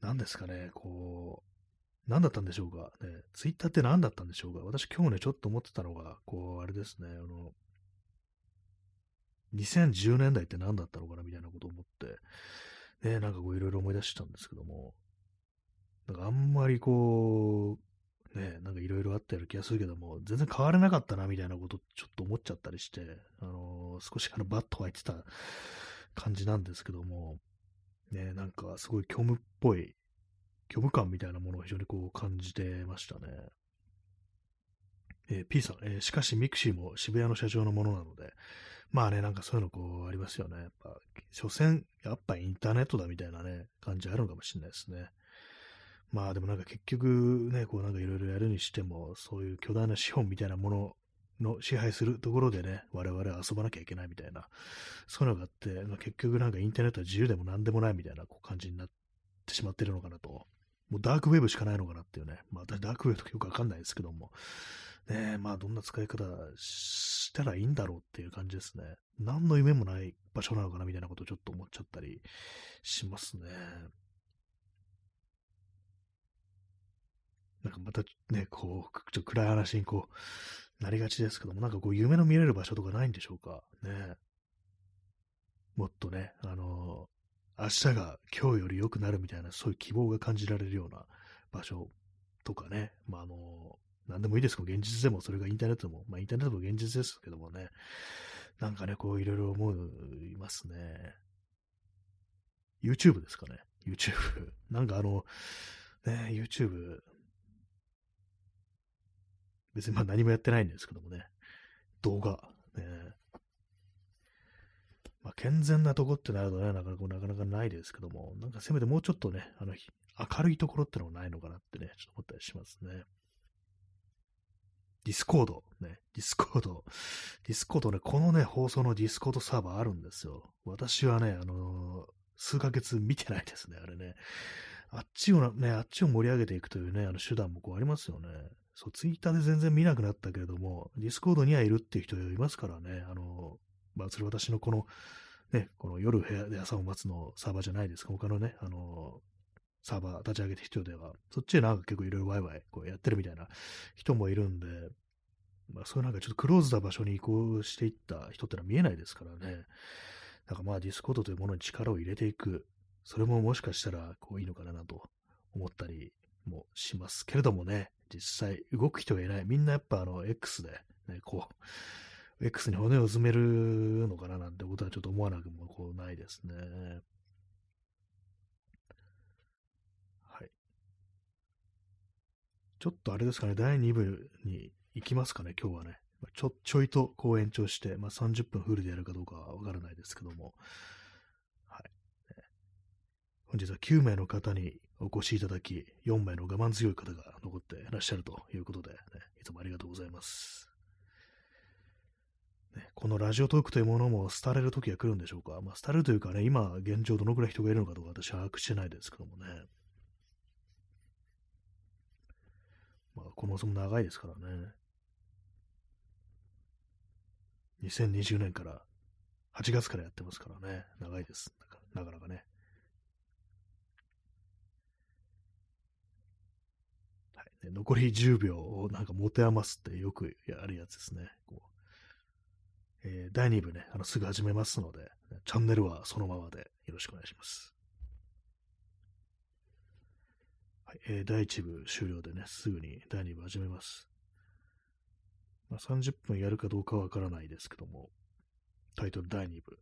何ですかね、こう、何だったんでしょうか。ね、ツイッターって何だったんでしょうか。私今日ね、ちょっと思ってたのが、こう、あれですね、あの、2010年代って何だったのかなみたいなことを思って、ね、なんかこういろいろ思い出したんですけども、なんかあんまりこう、ね、なんかいろいろあったような気がするけども、全然変われなかったなみたいなことちょっと思っちゃったりして、あのー、少しあのバッド入ってた感じなんですけども、ね、なんかすごい虚無っぽい、虚無感みたいなものを非常にこう感じてましたね。えー、P さん、えー、しかし mixi も渋谷の社長のものなので、まあね、なんかそういうのこうありますよね。やっぱ、所詮、やっぱインターネットだみたいなね、感じあるのかもしれないですね。まあでもなんか結局ね、こうなんかいろいろやるにしても、そういう巨大な資本みたいなものの支配するところでね、我々は遊ばなきゃいけないみたいな、そういうのがあって、まあ、結局なんかインターネットは自由でも何でもないみたいなこう感じになってしまってるのかなと。もうダークウェブしかないのかなっていうね。まあ私ダークウェブとかよくわかんないですけども。ねまあどんな使い方したらいいんだろうっていう感じですね。何の夢もない場所なのかなみたいなことをちょっと思っちゃったりしますね。なんかまたね、こう、ちょっと暗い話にこう、なりがちですけども、なんかこう夢の見れる場所とかないんでしょうか？ね。もっとね、あのー、明日が今日より良くなるみたいな、そういう希望が感じられるような場所とかね、まあ、あのー、なんでもいいですけど、現実でも、それがインターネットも、まあ、インターネットも現実ですけどもね、なんかね、こういろいろ思いますね。YouTube ですかね。YouTube。なんかあの、ね、YouTube、別にまあ何もやってないんですけどもね、動画、ね、まあ、健全なとこってなるとね、なかなかなかなかないですけども、なんかせめてもうちょっとね、あの、明るいところってのもないのかなってね、ちょっと思ったりしますね。Discord、ね、 Discord、Discord ね、このね、放送の Discord サーバーあるんですよ。私はね、あのー、数ヶ月見てないですね、あれね。あっちをね、あっちを盛り上げていくというね、あの手段もこうありますよね。そう、ツイッターで全然見なくなったけれども、 Discord にはいるっていう人いますからね、あの、まあ、それ私のこの、ね、この夜部屋で朝を待つのサーバーじゃないですか、他のね、あの、サーバー立ち上げた人では、そっちでなんか結構いろいろワイワイこうやってるみたいな人もいるんで、まあそういうなんかちょっとクローズな場所に移行していった人ってのは見えないですからね。なんかまあ Discord というものに力を入れていく、それももしかしたらこういいのかなと思ったりもしますけれどもね。実際動く人がいない。みんなやっぱあの X で、ね、こう、X に骨を埋めるのかななんてことはちょっと思わなくもこうないですね。はい。ちょっとあれですかね、第2部に行きますかね、今日はね。ちょ、ちょいとこう延長して、まあ、30分フルでやるかどうかはわからないですけども。はい。本日は9名の方にお越しいただき、4名の我慢強い方が残っていらっしゃるということで、ね、いつもありがとうございます。ね、このラジオトークというものも廃れる時が来るんでしょうか。まあ、廃れるというかね、今現状どのくらい人がいるのかとか私は把握してないですけどもね。まあ、このも長いですからね。2020年から8月からやってますからね。長いです。なかなかね。はい残り10秒をなんか持て余すってよくやるやつですね。こうえー、第2部ね、あのすぐ始めますので、チャンネルはそのままでよろしくお願いします。はいえー、第1部終了でね、すぐに第2部始めます。まあ、30分やるかどうかはわからないですけども、タイトル第2部。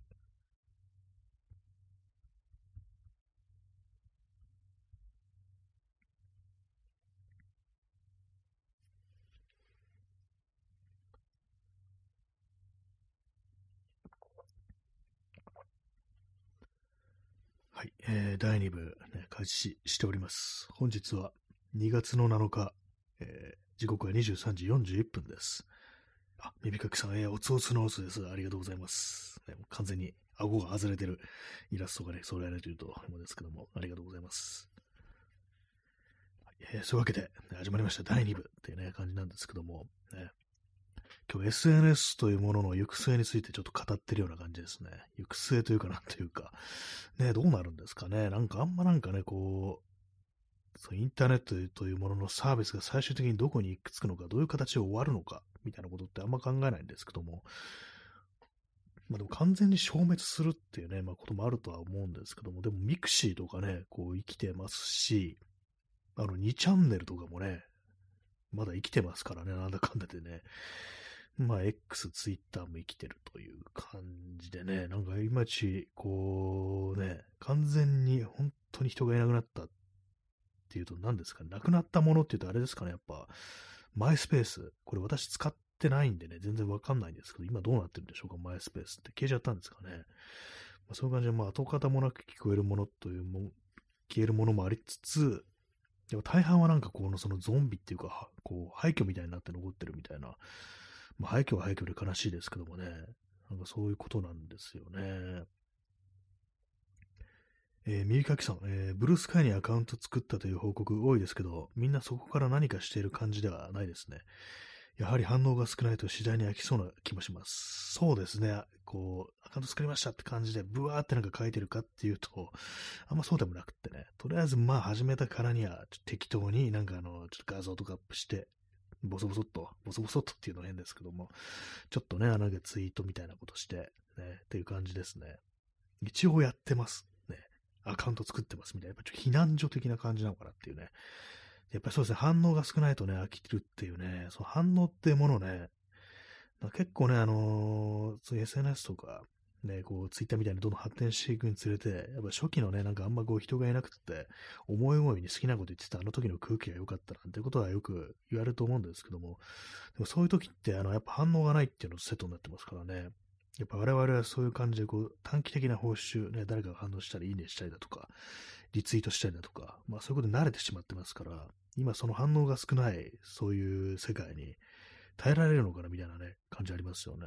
えー、第2部、ね、開始しております。本日は2月の7日、えー、時刻は23時41分です。あ、耳かきさん、えー、おつおつのおつです。ありがとうございます。ね、完全に顎が外れてるイラストがね、添えられていると思うんですけども、ありがとうございます。えー、そういうわけで、ね、始まりました第2部っていうね、感じなんですけども、ね、今日 SNS というものの行く末についてちょっと語ってるような感じですね。行く末というかなんというか、ね、どうなるんですかね。なんかあんまなんかね、こう、そインターネットというもののサービスが最終的にどこに行き着くのか、どういう形で終わるのか、みたいなことってあんま考えないんですけども、まあでも完全に消滅するっていうね、まあこともあるとは思うんですけども、でも mixi とかね、こう生きてますし、あの2チャンネルとかもね、まだ生きてますからね、なんだかんだでね。まあ、X、Twitter も生きてるという感じでね、なんかいまいち、こうね、完全に本当に人がいなくなったっていうと何ですかね、なくなったものっていうとあれですかね、やっぱ、マイスペース。これ私使ってないんでね、全然わかんないんですけど、今どうなってるんでしょうか、マイスペースって消えちゃったんですかね。まあ、そういう感じで、まあ、跡形もなく聞こえるものというも、消えるものもありつつ、でも大半はなんかこのそのゾンビっていうか、こう廃墟みたいになって残ってるみたいなまあ、廃墟は廃墟で悲しいですけどもね、なんかそういうことなんですよね。えー、右かきさん、えー、ブルースカイにアカウント作ったという報告多いですけど、みんなそこから何かしている感じではないですね。やはり反応が少ないと次第に飽きそうな気もします。そうですね。こう、アカウント作りましたって感じで、ブワーってなんか書いてるかっていうと、あんまそうでもなくってね。とりあえず、まあ始めたからには、適当になんかあの、ちょっと画像とかアップして、ボソボソっと、ボソボソっとっていうのは変ですけども、ちょっとね、穴毛ツイートみたいなことして、ね、っていう感じですね。一応やってます。ね。アカウント作ってますみたいな。やっぱちょっと避難所的な感じなのかなっていうね。やっぱりそうですね、反応が少ないとね、飽きてるっていうね、その反応っていうものね、結構ね、あのー、そういう SNS とか、ね、こう、ツイッターみたいにどんどん発展していくにつれて、やっぱ初期のね、なんかあんまこう人がいなくて、思い思いに好きなこと言ってたあの時の空気が良かったなんてことはよく言われると思うんですけども、でもそういう時って、あの、やっぱ反応がないっていうのセットになってますからね。やっぱ我々はそういう感じで、こう、短期的な報酬、ね、誰かが反応したり、いいねしたりだとか、リツイートしたりだとか、まあそういうことに慣れてしまってますから、今その反応が少ない、そういう世界に耐えられるのかなみたいなね、感じありますよね。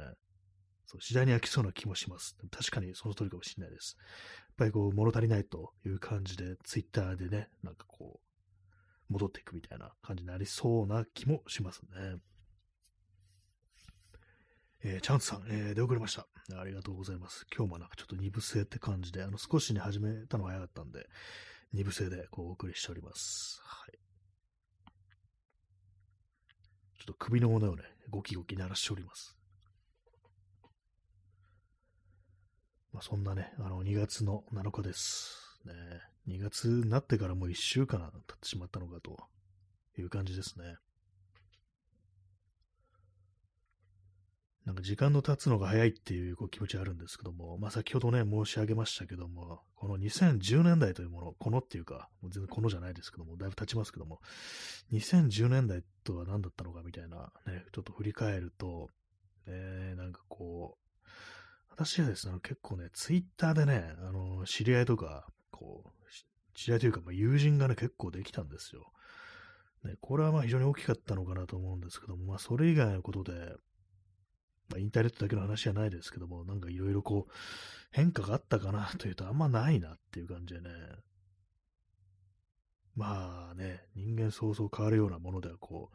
そう次第に飽きそうな気もします。確かにその通りかもしれないです。やっぱりこう、物足りないという感じで、ツイッターでね、なんかこう、戻っていくみたいな感じになりそうな気もしますね。えー、チャンスさん、えー、出遅れました。ありがとうございます。今日もなんかちょっと二部制って感じで、あの、少しね、始めたのが早かったんで、二部制でこうお送りしております。はい。ちょっと首の骨をね、ゴキゴキ鳴らしております。まあ、そんなね、あの、2月の7日です。ね、2月になってからもう1週間経ってしまったのかという感じですね。なんか時間の経つのが早いっていうこう気持ちあるんですけども、まあ、先ほどね、申し上げましたけども、この2010年代というもの、このっていうか、もう全然このじゃないですけども、だいぶ経ちますけども、2010年代とは何だったのかみたいな、ね、ちょっと振り返ると、えー、なんかこう、私はですね、結構ね、ツイッターでね、あの、知り合いとか、こう、知り合いというか、まあ、友人がね、結構できたんですよ。ね、これはまあ非常に大きかったのかなと思うんですけども、まあそれ以外のことで、まあインターネットだけの話じゃないですけども、なんかいろいろこう、変化があったかなというとあんまないなっていう感じでね。まあね、人間そうそう変わるようなものではこ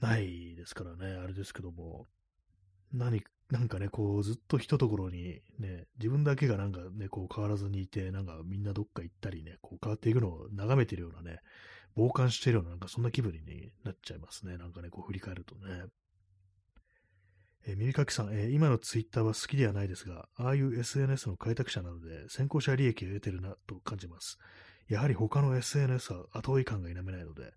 う、ないですからね、あれですけども、何なんかね、こう、ずっと一ところにね、自分だけがなんかね、こう変わらずにいて、なんかみんなどっか行ったりね、こう変わっていくのを眺めてるようなね、傍観してるような、なんかそんな気分に、なっちゃいますね。なんかね、こう振り返るとね。えー、耳かきさん、えー、今のツイッターは好きではないですが、ああいう SNS の開拓者なので、先行者利益を得てるなと感じます。やはり他の SNS は後追い感が否めないので、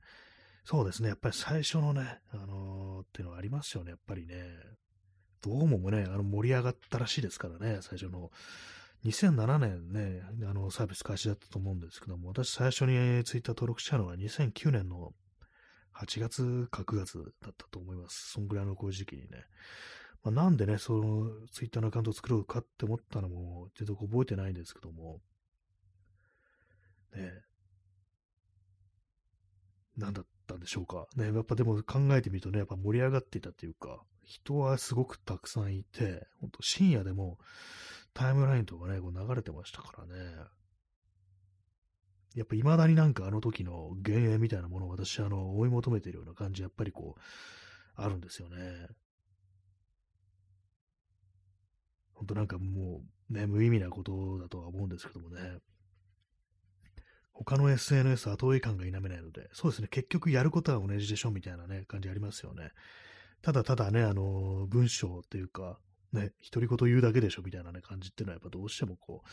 そうですね、やっぱり最初のね、あのーっていうのはありますよね、やっぱりね。どうもね、あの盛り上がったらしいですからね、最初の。2007年ね、あのサービス開始だったと思うんですけども、私最初にツイッター登録したのは2009年の8月か9月だったと思います。そんぐらいのこういう時期にね。まあ、なんでね、そのツイッターのアカウントを作ろうかって思ったのも、ちょっと覚えてないんですけども、ね、なんだったんでしょうか。ね、やっぱでも考えてみるとね、やっぱ盛り上がっていたっていうか、人はすごくたくさんいて、ほんと深夜でもタイムラインとかね、こう流れてましたからね。やっぱ未だになんかあの時の幻影みたいなものを私、あの、追い求めてるような感じ、やっぱりこう、あるんですよね。ほんとなんかもう、ね、無意味なことだとは思うんですけどもね。他の SNS 後追い感が否めないので、そうですね、結局やることは同じでしょみたいなね、感じありますよね。ただただね、あの、文章っていうか、ね、独り言言うだけでしょみたいなね、感じっていうのはやっぱどうしてもこう、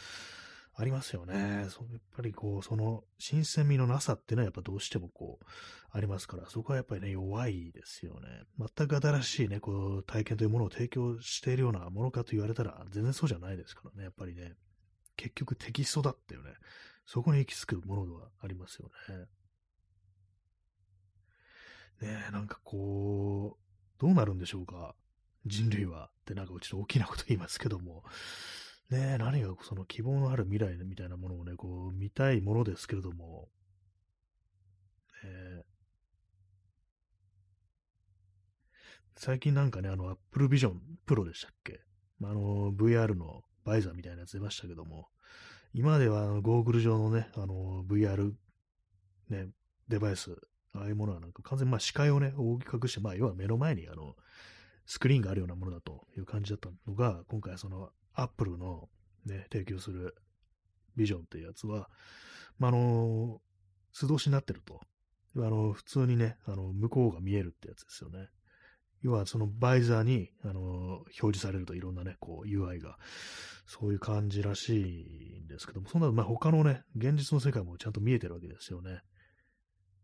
ありますよね。そやっぱりこう、その新鮮味のなさっていうのはやっぱどうしてもこう、ありますから、そこはやっぱりね、弱いですよね。全く新しいね、こう、体験というものを提供しているようなものかと言われたら、全然そうじゃないですからね、やっぱりね。結局テキストだっていうね、そこに行き着くものではありますよね。ねえ、なんかこう、どうなるんでしょうか？人類は。ってなんかちょっと大きなこと言いますけども。ねえ、何がその希望のある未来みたいなものをね、こう見たいものですけれども。ね最近なんかね、あの、Apple Vision Pro でしたっけ？あの、VR のバイザーみたいなやつ出ましたけども、今まではゴーグル上のね、あの、VR、ね、デバイス、ああいうものはなんか完全にまあ視界をね、大きく隠して、まあ要は目の前にあの、スクリーンがあるようなものだという感じだったのが、今回そのアップルのね、提供するビジョンっていうやつは、まあ、あの、素通しになってると。あの、普通にね、あの、向こうが見えるってやつですよね。要はそのバイザーに、あの、表示されるといろんなね、こう UI が、そういう感じらしいんですけども、そんな、まあ、他のね、現実の世界もちゃんと見えてるわけですよね。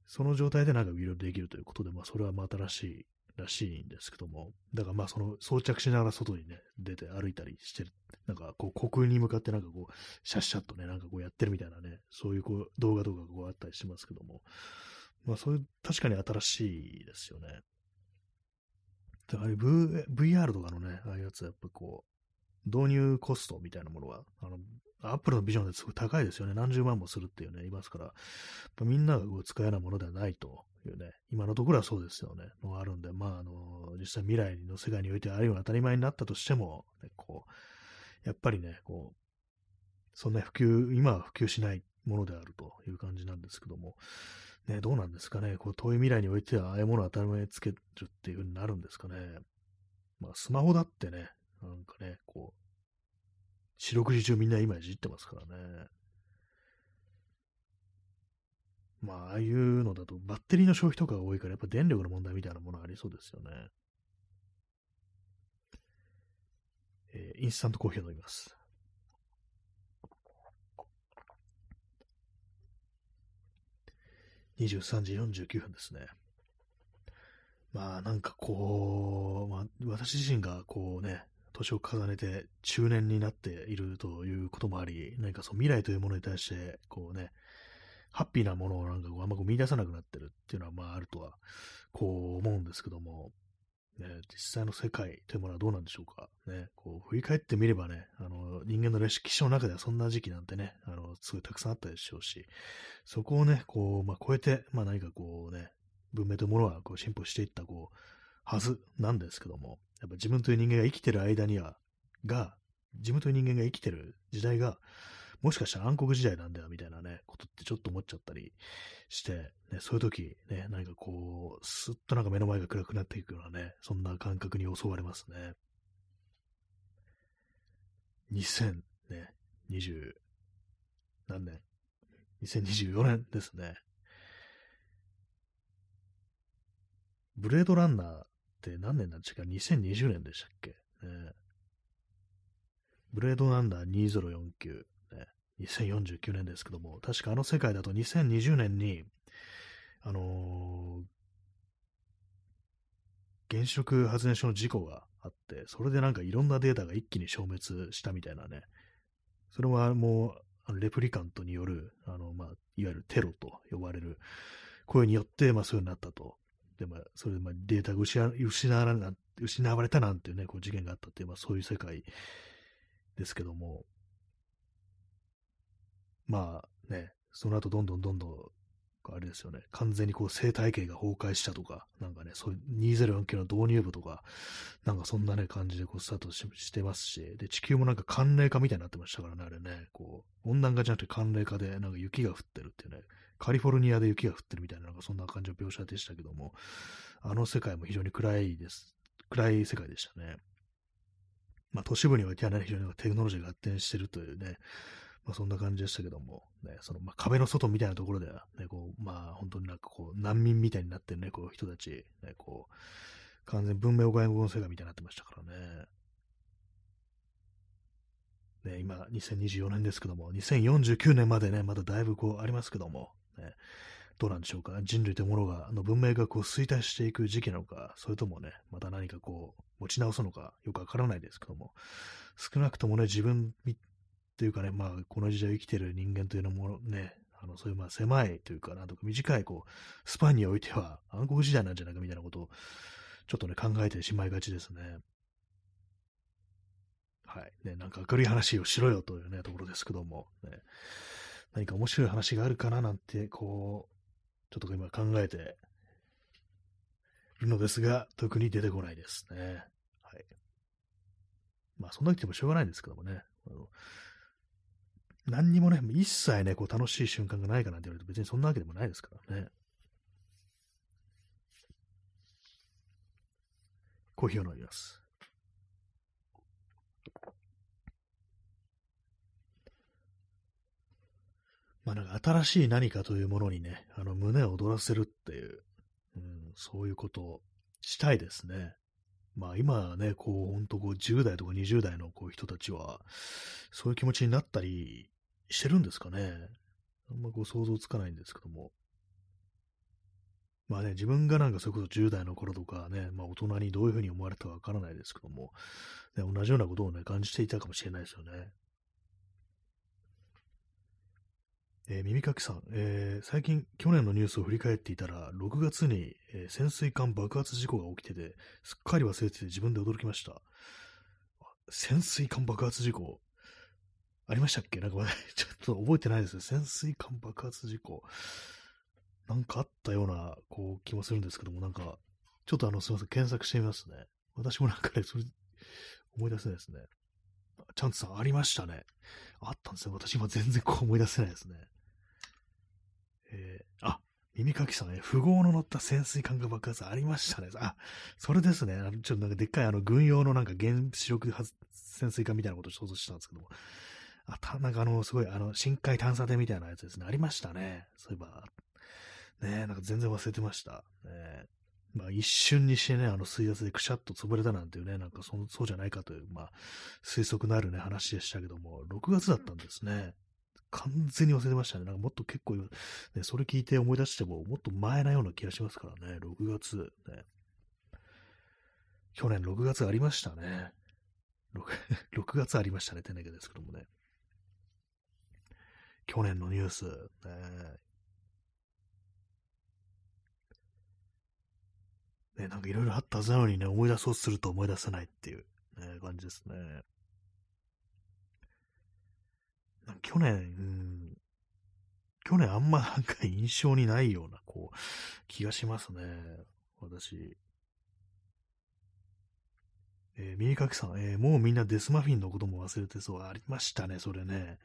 その状態でなんかいろいろできるということで、まあ、それはま新しいらしいんですけども、だからまあその装着しながら外にね、出て歩いたりしてる、なんかこう虚空に向かってなんかこう、シャッシャッとね、なんかこうやってるみたいなね、そういうこう動画とかこうあったりしますけども、まあそういう、確かに新しいですよね。ああいう VR とかのね、ああいうやつはやっぱこう、導入コストみたいなものは、あの、アップルのビジョンですごい高いですよね。何十万もするっていうね、いますから、みんなが使えないものではないというね、今のところはそうですよね、のがあるんで、まあ、あの、実際未来の世界においてあるような当たり前になったとしても、ね、こう、やっぱりね、こう、そんな普及、今は普及しないものであるという感じなんですけども、ね、どうなんですかね、こう遠い未来においては、ああいうものを当たり前につけるっていう風になるんですかね。まあ、スマホだってね、なんかね、こう、四六時中みんな今いじってますからね。まあ、ああいうのだとバッテリーの消費とかが多いから、やっぱ電力の問題みたいなものありそうですよね。えー、インスタントコーヒーを飲みます。23時49分ですね。まあなんかこう、まあ、私自身がこうね、年を重ねて中年になっているということもあり、何かその未来というものに対して、こうね、ハッピーなものをなんかこうあんまこう見出さなくなってるっていうのはまああるとは、こう思うんですけども、ね、実際の世界というものはどうなんでしょうか。ね、こう振り返ってみればね、あの人間の歴史の中ではそんな時期なんてね、あのすごいたくさんあったでしょうし、そこをね、こう、まあ、超えて、まあ何かこうね、文明というものはこう進歩していったこうはずなんですけども、やっぱ自分という人間が生きてる間には、が、自分という人間が生きてる時代が、もしかしたら暗黒時代なんだよ、みたいなね、ことってちょっと思っちゃったりして、ね、そういう時、ね、何かこう、すっとなんか目の前が暗くなっていくようなね、そんな感覚に襲われますね。2000ね、20何年 ?2024 年ですね。ブレードランナーって何年なんですか ?2020 年でしたっけ、ね、ブレードランナー2049、ね、2049年ですけども、確かあの世界だと2020年に、あの原子力発電所の事故があって、それでなんかいろんなデータが一気に消滅したみたいなね、それはもう、あのレプリカントによる、あの、まあ、いわゆるテロと呼ばれる声によって、まあ、そういうになったと。で、まあ、それで、まあ、データが失われ失われたなんていうね、こう事件があったっていう、まあ、そういう世界ですけども、まあね、その後どんどんどんどんあれですよね、完全にこう生態系が崩壊したとか、なんかね、そういう2049の導入部とか、なんかそんなね、感じでこうスタートしてますし、で、地球もなんか寒冷化みたいになってましたからね、あれね、こう、温暖化じゃなくて寒冷化でなんか雪が降ってるっていうね、カリフォルニアで雪が降ってるみたいな、なんかそんな感じの描写でしたけども、あの世界も非常に暗いです。暗い世界でしたね。まあ都市部にはね、非常にテクノロジーが発展してるというね、まあ、そんな感じでしたけども、ね、その、まあ、壁の外みたいなところでは、ね、こう、まあ、本当になんかこう、難民みたいになってるね、こう、人たち、ね、こう、完全文明を外国の世界みたいになってましたからね。ね、今、2024年ですけども、2049年までね、まだだいぶこう、ありますけども、ね、どうなんでしょうか？人類というものが、あの文明がこう衰退していく時期なのか、それともね、また何かこう、持ち直すのか、よくわからないですけども、少なくともね、自分っていうかね、まあ、この時代を生きてる人間というのもね、あの、そういうまあ狭いというか、なんとか短いこう、スパンにおいては暗黒時代なんじゃないかみたいなことを、ちょっとね、考えてしまいがちですね。はい。ね、なんか明るい話をしろよというね、ところですけども、ね、何か面白い話があるかななんて、こう、ちょっと今考えているのですが、特に出てこないですね。はい。まあ、そんな言ってもしょうがないんですけどもね。あの何にもね、一切ね、こう楽しい瞬間がないかなんて言われると別にそんなわけでもないですからね。コーヒーを飲みます。まあなんか新しい何かというものにね、あの胸を躍らせるっていう、うん、そういうことをしたいですね。まあ今ね、こう、ほんとこう10代とか20代のこう人たちは、そういう気持ちになったりしてるんですかね。あんまこう想像つかないんですけども。まあね、自分がなんかそれこそ10代の頃とかね、まあ大人にどういうふうに思われたかわからないですけども、ね、同じようなことをね、感じていたかもしれないですよね。えー、耳かきさん、えー、最近去年のニュースを振り返っていたら、6月に、えー、潜水艦爆発事故が起きてて、すっかり忘れてて自分で驚きました。潜水艦爆発事故ありましたっけ？なんか、ちょっと覚えてないです潜水艦爆発事故。なんかあったような、こう、気もするんですけども、なんか、ちょっとあの、すみません、検索してみますね。私もなんかね、それ、思い出せないですね。チャンツさん、ありましたね。あったんですよ。私今全然こう思い出せないですね。えー、あ、耳かきさんね、富豪の乗った潜水艦が爆発ありましたね。あ、それですね。あのちょっとなんかでっかいあの軍用のなんか原子力潜水艦みたいなことを想像したんですけども、あ、た、なんかあの、すごい、あの、深海探査艇みたいなやつですね。ありましたね。そういえば。ねなんか全然忘れてました。ねまあ一瞬にしてね、あの水圧でくしゃっと潰れたなんていうね、なんかそそうじゃないかという、まあ推測のあるね、話でしたけども、6月だったんですね。完全に忘れてましたね。なんかもっと結構、ね、それ聞いて思い出しても、もっと前なような気がしますからね。6月、ね。去年6月ありましたね。6, 6 月ありましたね、手投げですけどもね。去年のニュース、ね、ね、なんかいろいろあったはずなのにね、思い出そうすると思い出せないっていう、ね、感じですね。去年、うん、去年あんまなんか印象にないような、こう、気がしますね。私。えー、右かきさん、えー、もうみんなデスマフィンのことも忘れてそう。ありましたね、それね。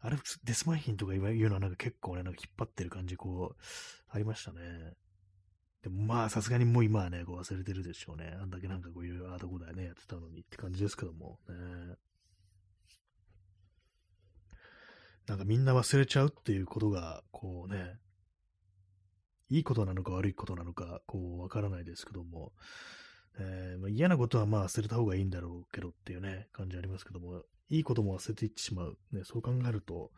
あれ、デスマフィンとか言うのはなんか結構ね、なんか引っ張ってる感じ、こう、ありましたね。でもまあ、さすがにもう今はね、こう忘れてるでしょうね。あんだけなんかこういろいろああだこだね、やってたのにって感じですけども、ね。なんかみんな忘れちゃうっていうことが、こうね、いいことなのか悪いことなのか、こう、わからないですけども、えー、まあ、嫌なことはまあ忘れた方がいいんだろうけどっていうね、感じありますけども、いいことも忘れていってしまう。ね、そう考えると、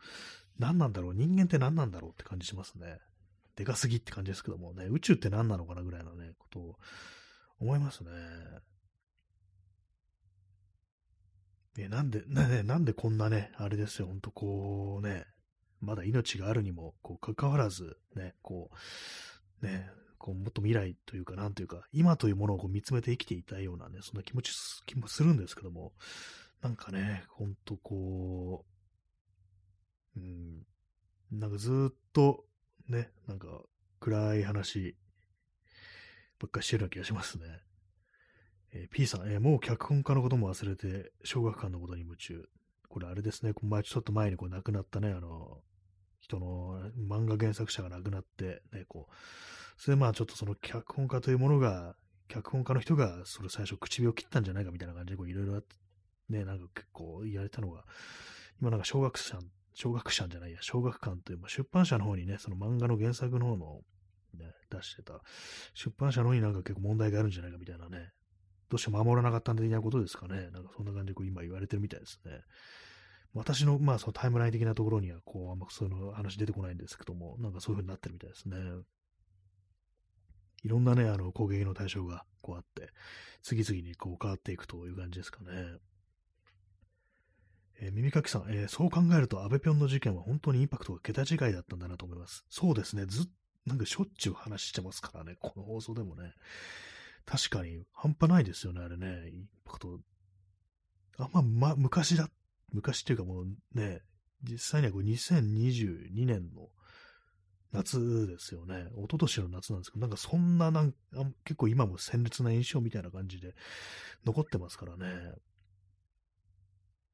何なんだろう？人間って何なんだろうって感じしますね。でかすぎって感じですけどもね、宇宙って何なのかなぐらいのね、ことを思いますね。え、なんで、ね、なんでこんなね、あれですよ、ほんとこうね、まだ命があるにも、こう、関わらず、ね、こう、ね、こう、もっと未来というか、なんというか、今というものをこう見つめて生きていたようなね、そんな気持ち、気もするんですけども、なんかね、ほんとこう、うん、なんかずっと、ね、なんか暗い話ばっかりしてるような気がしますね。えー、P さん、えー、もう脚本家のことも忘れて、小学館のことに夢中。これあれですね、前ちょっと前にこう亡くなったね、あの、人の漫画原作者が亡くなって、ね、こう、それでまあちょっとその脚本家というものが、脚本家の人がそれ最初唇を切ったんじゃないかみたいな感じで、こういろいろあって、ね、なんか結構言われたのが、今なんか小学者、小学者じゃないや、小学館という、まあ、出版社の方にね、その漫画の原作の方の、ね、出してた、出版社の方になんか結構問題があるんじゃないかみたいなね、どうして守らなかったん的なことですかね。なんかそんな感じでこう今言われてるみたいですね。私の、まあ、そのタイムライン的なところには、こう、あんまそういうの話出てこないんですけども、なんかそういう風になってるみたいですね。いろんなね、あの、攻撃の対象がこうあって、次々にこう変わっていくという感じですかね。えー、耳かきさん、えー、そう考えると、安倍ぴょんの事件は本当にインパクトが桁違いだったんだなと思います。そうですね、ずっなんかしょっちゅう話してますからね、この放送でもね。確かに、半端ないですよね、あれね。インパクト。あんま、ま、昔だ、昔っていうかもうね、実際にはこう2022年の夏ですよね。一昨年の夏なんですけど、なんかそんななん結構今も鮮烈な印象みたいな感じで残ってますからね。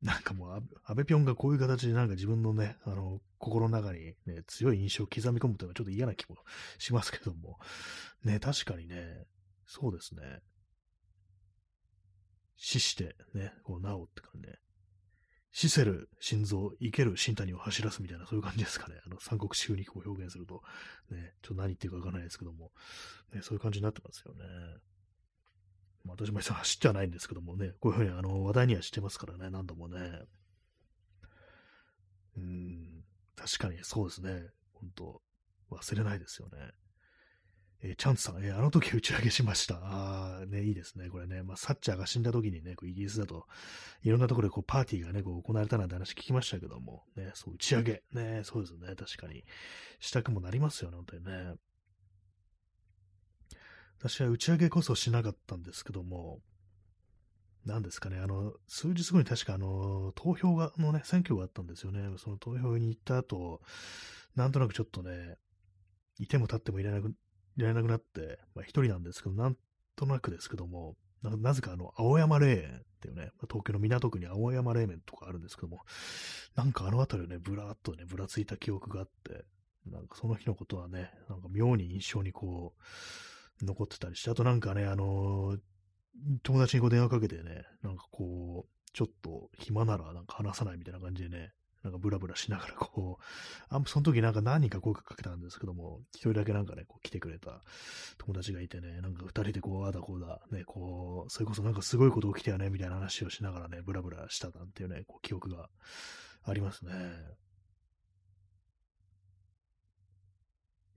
なんかもう、安倍ぴょんがこういう形でなんか自分のね、あの、心の中にね、強い印象を刻み込むというのはちょっと嫌な気もしますけども。ね、確かにね、そうですね。死してね、こう、なおって感じね。死せる心臓、生ける新谷を走らすみたいな、そういう感じですかね。あの、三国志風にこう表現すると、ね、ちょっと何言ってるかわからないですけども、ね、そういう感じになってますよね。まあ、私も走ってはないんですけどもね、こういうふうにあの話題にはしてますからね、何度もね。うん、確かにそうですね。本当忘れないですよね。えー、チャンツさん、えー、あの時打ち上げしました。ああ、ね、いいですね。これね、まあ、サッチャーが死んだ時にね、こうイギリスだと、いろんなところでこうパーティーがね、こう行われたなんて話聞きましたけども、ね、そう、打ち上げ。ね、そうですね。確かに。したくもなりますよね、本当にね。私は打ち上げこそしなかったんですけども、何ですかね、あの、数日後に確かあの、投票が、のね、選挙があったんですよね。その投票に行った後、なんとなくちょっとね、いても立ってもいられなくいられなくなって、まあ一人なんですけど、なんとなくですけども、なぜかあの、青山霊園っていうね、東京の港区に青山霊園とかあるんですけども、なんかあの辺りをね、ぶらっとね、ぶらついた記憶があって、なんかその日のことはね、なんか妙に印象にこう、残ってたりして、あとなんかね、あのー、友達にこう電話かけてね、なんかこう、ちょっと暇ならなんか話さないみたいな感じでね、なんかブラブラしながらこう、あその時なんか何人か声かけたんですけども、一人だけなんかね、こう来てくれた友達がいてね、なんか二人でこう、あだこうだ、ね、こう、それこそなんかすごいこと起きたよね、みたいな話をしながらね、ブラブラしたなんていうね、こう記憶がありますね。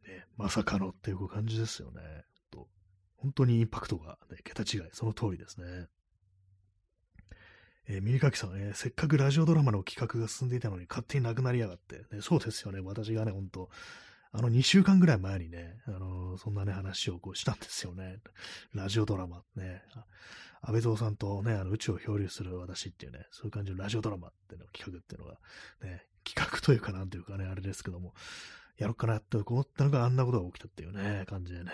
ね、まさかのっていう感じですよね。本当にインパクトが、ね、桁違い、その通りですね。えー、耳かきさん、えー、せっかくラジオドラマの企画が進んでいたのに勝手になくなりやがって。ね、そうですよね。私がね、ほんと、あの2週間ぐらい前にね、あのー、そんなね、話をこうしたんですよね。ラジオドラマね。安倍蔵さんとね、あの宇宙を漂流する私っていうね、そういう感じのラジオドラマっていうの企画っていうのが、ね、企画というかなんというかね、あれですけども、やろうかなって思ったのがあんなことが起きたっていうね、感じでね、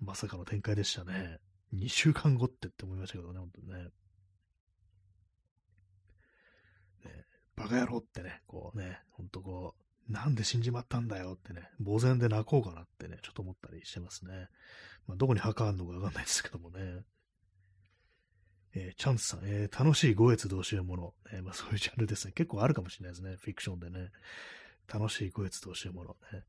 まさかの展開でしたね。2週間後ってって思いましたけどね、本当にね。バカ野郎ってね、こうね、ほんとこう、なんで死んじまったんだよってね、呆然で泣こうかなってね、ちょっと思ったりしてますね。まあ、どこに墓あるのかわかんないですけどもね。えー、チャンスさん、えー、楽しい五越同士もの。えー、まあ、そういうジャンルですね。結構あるかもしれないですね。フィクションでね。楽しい五越同士もの。ね。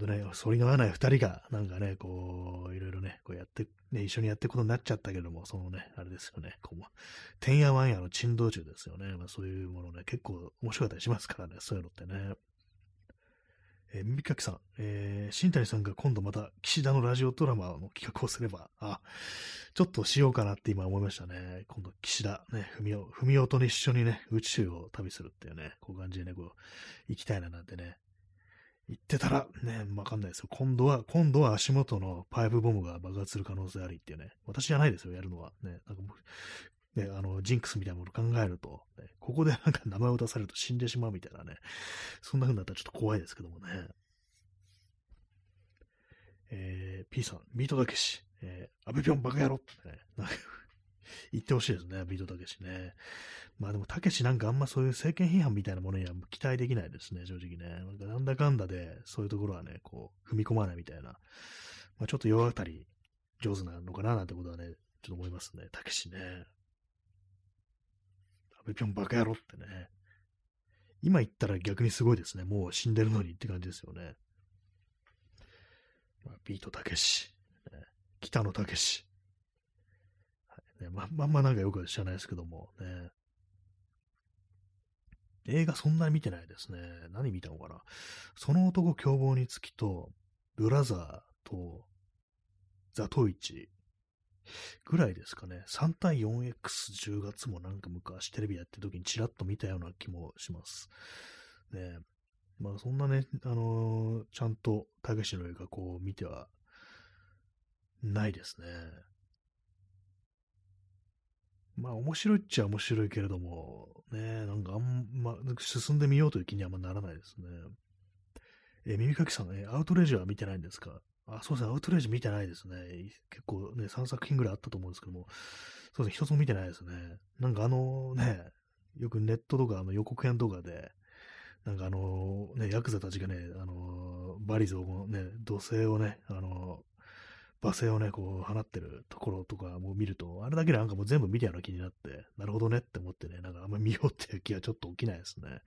とね、反りの合わない二人が、なんかね、こう、いろいろね、こうやって、ね、一緒にやっていくことになっちゃったけども、そのね、あれですよね、こう、てんやわんやの珍道中ですよね。まあそういうものね、結構面白かったりしますからね、そういうのってね。えー、耳かきさん、えー、新谷さんが今度また岸田のラジオドラマの企画をすれば、あ、ちょっとしようかなって今思いましたね。今度岸田、ね、ふみお、ふみおと一緒にね、宇宙を旅するっていうね、こういう感じでね、こう、行きたいななんてね、言ってたら、ね、わかんないですよ。今度は、今度は足元のパイプボムが爆発する可能性ありっていうね。私じゃないですよ、やるのは。ね、なんかもう、ね、あの、ジンクスみたいなもの考えると、ね、ここでなんか名前を出されると死んでしまうみたいなね。そんな風になったらちょっと怖いですけどもね。えー、P さん、ビートたけし、えー、アベピョンバカ野郎ってね、なんか言ってほしいですね、ビートたけしね。まあでも、たけしなんかあんまそういう政権批判みたいなものには期待できないですね、正直ね。なんかなんだかんだで、そういうところはね、こう、踏み込まないみたいな。まあちょっと世当たり上手なのかななんてことはね、ちょっと思いますね、たけしね。アベピョンバカ野郎ってね。今言ったら逆にすごいですね。もう死んでるのにって感じですよね。まあ、ビートたけし、北野たけし。ね、ま、まんまなんかよく知らないですけども、ね。映画そんなに見てないですね。何見たのかな。その男凶暴につきと、ブラザーと、ザトイチぐらいですかね。3対 4X10 月もなんか昔テレビやってる時にチラッと見たような気もします。ねまあそんなね、あのー、ちゃんとたけしの映画こう見てはないですね。まあ面白いっちゃ面白いけれども、ね、なんかあんま、進んでみようという気にはあんまならないですね。え、耳かきさん、え、アウトレージは見てないんですか？あ、そうですね、アウトレージ見てないですね。結構ね、3作品ぐらいあったと思うんですけども、そうですね、一つも見てないですね。なんかあのね、よくネットとかあの予告編とかで、なんかあのね、ヤクザたちがね、あのバリゾーのね、土星をね、あの罵声をね、こう、放ってるところとかも見ると、あれだけでなんかもう全部見たような気になって、なるほどねって思ってね、なんかあんまり見ようっていう気はちょっと起きないですね。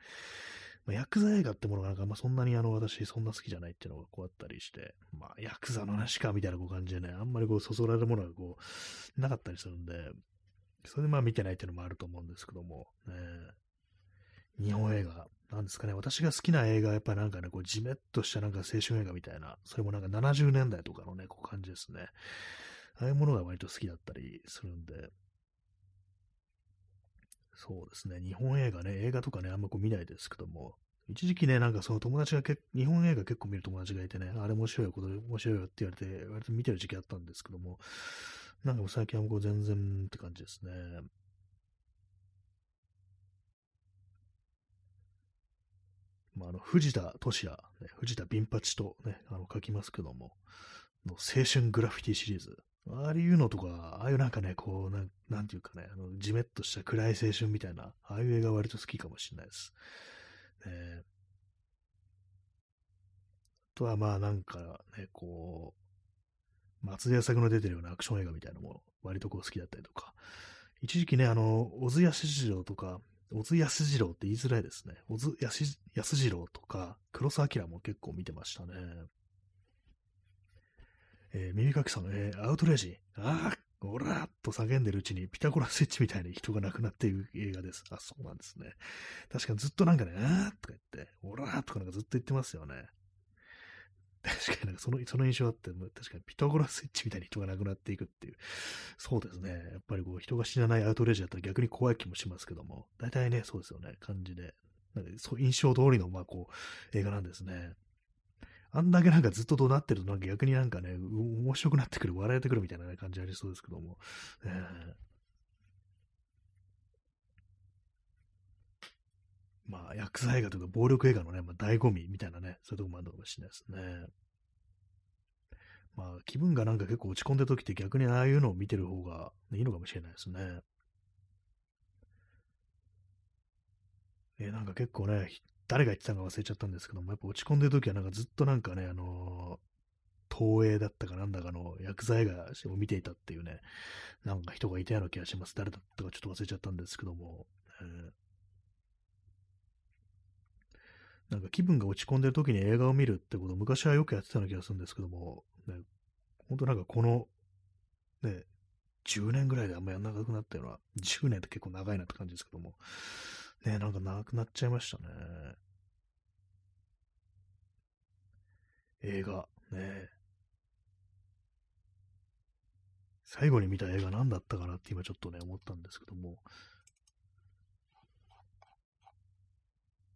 まあ、ヤクザ映画ってものがなんか、ま、そんなにあの、私、そんな好きじゃないっていうのがこうあったりして、まあ、ヤクザの話かみたいなこう感じでね、あんまりこう、そそられるものがこう、なかったりするんで、それでまあ見てないっていうのもあると思うんですけども、ね、日本映画、なんですかね、私が好きな映画はやっぱりなんかね、こう、じめっとしたなんか青春映画みたいな、それもなんか70年代とかのね、こう感じですね。ああいうものが割と好きだったりするんで、そうですね、日本映画ね、映画とかね、あんまこう見ないですけども、一時期ね、なんかその友達がけ日本映画結構見る友達がいてね、あれ面白いよ、これ面白いよって言われて、割と見てる時期あったんですけども、なんかも最近はもう全然って感じですね。まあ、あの、藤田俊也、ね、藤田ビンパチとね、あの、書きますけども、の青春グラフィティシリーズ。ああいうのとか、ああいうなんかね、こう、なんなんていうかね、あの、じめっとした暗い青春みたいな、ああいう映画割と好きかもしれないです。ね、あとはまあなんかね、こう、松田作の出てるようなアクション映画みたいなもの、割とこう好きだったりとか、一時期ね、あの、小津安二郎とか、小津安二郎って言いづらいですね。小津安二郎とか、黒澤明も結構見てましたね。えー、耳かきさん、えー、アウトレージ。ああ、おらーと叫んでるうちにピタゴラスイッチみたいに人が亡くなっている映画です。あ、そうなんですね。確かにずっとなんかね、あーとか言って、おらーとかなんかずっと言ってますよね。確かになんかその、その印象あって、確かにピタゴラスイッチみたいに人が亡くなっていくっていう。そうですね。やっぱりこう人が死なないアウトレージだったら逆に怖い気もしますけども、大体ね、そうですよね。感じで。なんかそう印象通りの、まあこう、映画なんですね。あんだけなんかずっと怒鳴ってるとなんか逆になんかね、面白くなってくる、笑えてくるみたいな、感じありそうですけども。えーまあ、薬剤映画とか暴力映画のね、まあ、醍醐味みたいなね、そういうとこもあるのかもしれないですね。まあ、気分がなんか結構落ち込んでる時って逆にああいうのを見てる方が、いいのかもしれないですね。えー、なんか結構ね、誰が言ってたか忘れちゃったんですけども、やっぱ落ち込んでる時はなんかずっとなんかね、あのー、東映だったかなんだかの薬剤映画を見ていたっていうね、なんか人がいたような気がします。誰だったかちょっと忘れちゃったんですけども、えーなんか気分が落ち込んでる時に映画を見るってこと昔はよくやってたような気がするんですけども、ね、本当なんかこの、ね、10年ぐらいであんまやんなくなったような、10年って結構長いなって感じですけども、ね、なんかなくなっちゃいましたね。映画、ね。最後に見た映画何だったかなって今ちょっとね、思ったんですけども、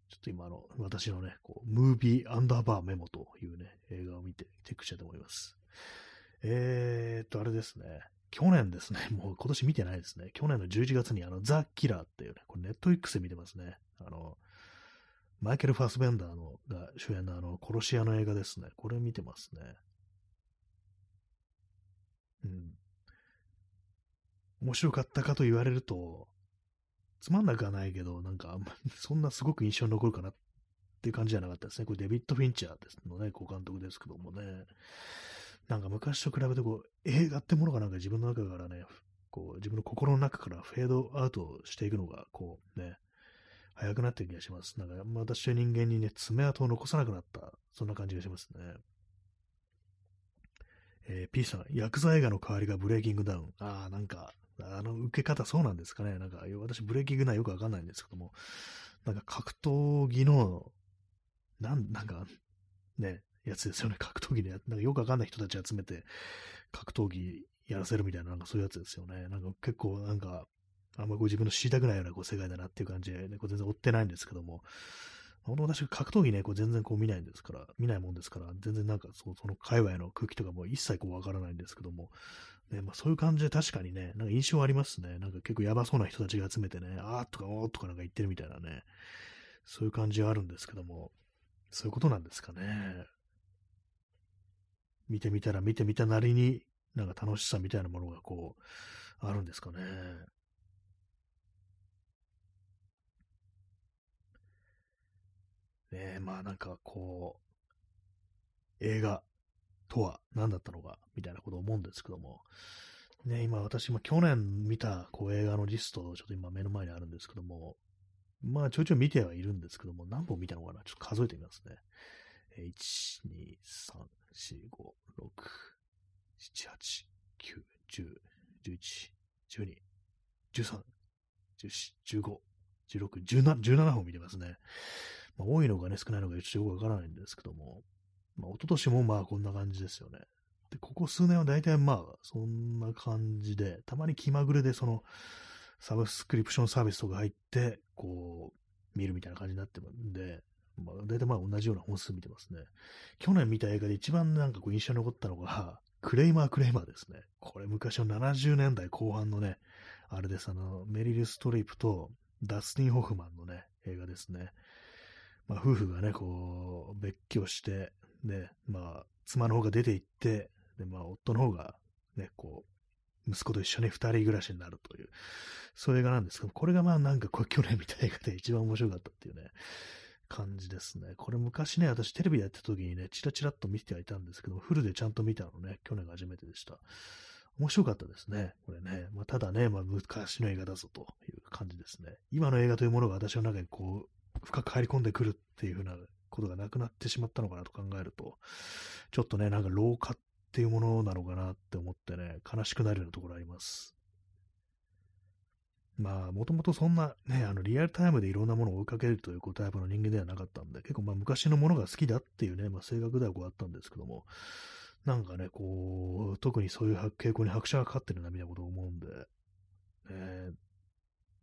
ちょっと今あの、私のね、こう、ムービーアンダーバーメモというね、映画を見てチェックしたいと思います。えーっと、あれですね。去年ですね。もう今年見てないですね。去年の11月にあの、ザ・キラーっていうね、これネットフィックスで見てますね。あの、マイケル・ファースベンダーのが主演のあの、殺し屋の映画ですね。これ見てますね。うん。面白かったかと言われると、つまんなくはないけど、なんか、そんなすごく印象に残るかなっていう感じじゃなかったですね。これデビッド・フィンチャーですのね、ご監督ですけどもね。なんか昔と比べてこう、映画ってものがなんか自分の中からね、こう、自分の心の中からフェードアウトしていくのが、こうね、早くなってる気がします。なんか、私と人間にね、爪痕を残さなくなった、そんな感じがしますね。えー、P さん、ヤクザ映画の代わりがブレイキングダウン。ああ、なんか、あの受け方そうなんですかね。なんか、私ブレイキングダウンよくわかんないんですけども、なんか格闘技の、なん、なんか、ね、やつですよね。格闘技で、なんかよくわかんない人たち集めて、格闘技やらせるみたいな、なんかそういうやつですよね。なんか結構なんか、あんまこう自分の知りたくないようなこう世界だなっていう感じで、ね、こう全然追ってないんですけども、本当私格闘技ね、こう全然こう見ないんですから、見ないもんですから、全然なんかそうその界隈の空気とかも一切こうわからないんですけども、ね、まあそういう感じで確かにね、なんか印象ありますね。なんか結構やばそうな人たちが集めてね、あーとかおーとかなんか言ってるみたいなね、そういう感じはあるんですけども、そういうことなんですかね。見てみたら見てみたなりに、なんか楽しさみたいなものがこう、あるんですかね。ねえ、まあなんかこう、映画とは何だったのか、みたいなことを思うんですけども、ね、今私も去年見たこう映画のリストを、ちょっと今目の前にあるんですけども、まあちょいちょい見てはいるんですけども、何本見たのかな？ちょっと数えてみますね。1、2、3、4、5、6、7、8、9、10、11、12、13、14、15、16、17, 17本見てますね。まあ、多いのかね、少ないのかちょっとよくわからないんですけども、まあ、一昨年もまあこんな感じですよね。で、ここ数年は大体まあ、そんな感じで、たまに気まぐれでその、サブスクリプションサービスとか入って、こう、見るみたいな感じになってるんで、まあ、大体まあ同じような本数見てますね。去年見た映画で一番なんかこう印象に残ったのが、クレイマー・クレイマーですね。これ昔の70年代後半のね、あれです、あの、メリル・ストリープとダスティン・ホフマンのね、映画ですね。まあ、夫婦がね、こう、別居して、で、まあ、妻の方が出て行って、で、まあ、夫の方が、ね、こう、息子と一緒に二人暮らしになるという、そういう映画なんですけど、これがまあなんかこう去年見た映画で一番面白かったっていうね、感じですね。これ昔ね、私テレビやってた時にね、チラチラっと見てはいたんですけど、フルでちゃんと見たのね、去年が初めてでした。面白かったですね。これね。まあ、ただね、まあ、昔の映画だぞという感じですね。今の映画というものが私の中にこう、深く入り込んでくるっていう風なことがなくなってしまったのかなと考えると、ちょっとね、なんか老化っていうものなのかなって思ってね、悲しくなるようなところあります。まあ、もともとそんなね、あの、リアルタイムでいろんなものを追いかけるというタイプの人間ではなかったんで、結構まあ昔のものが好きだっていうね、まあ性格ではこうあったんですけども、なんかね、こう、特にそういう傾向に拍車がかかってるな、みたいなことを思うんで、ね、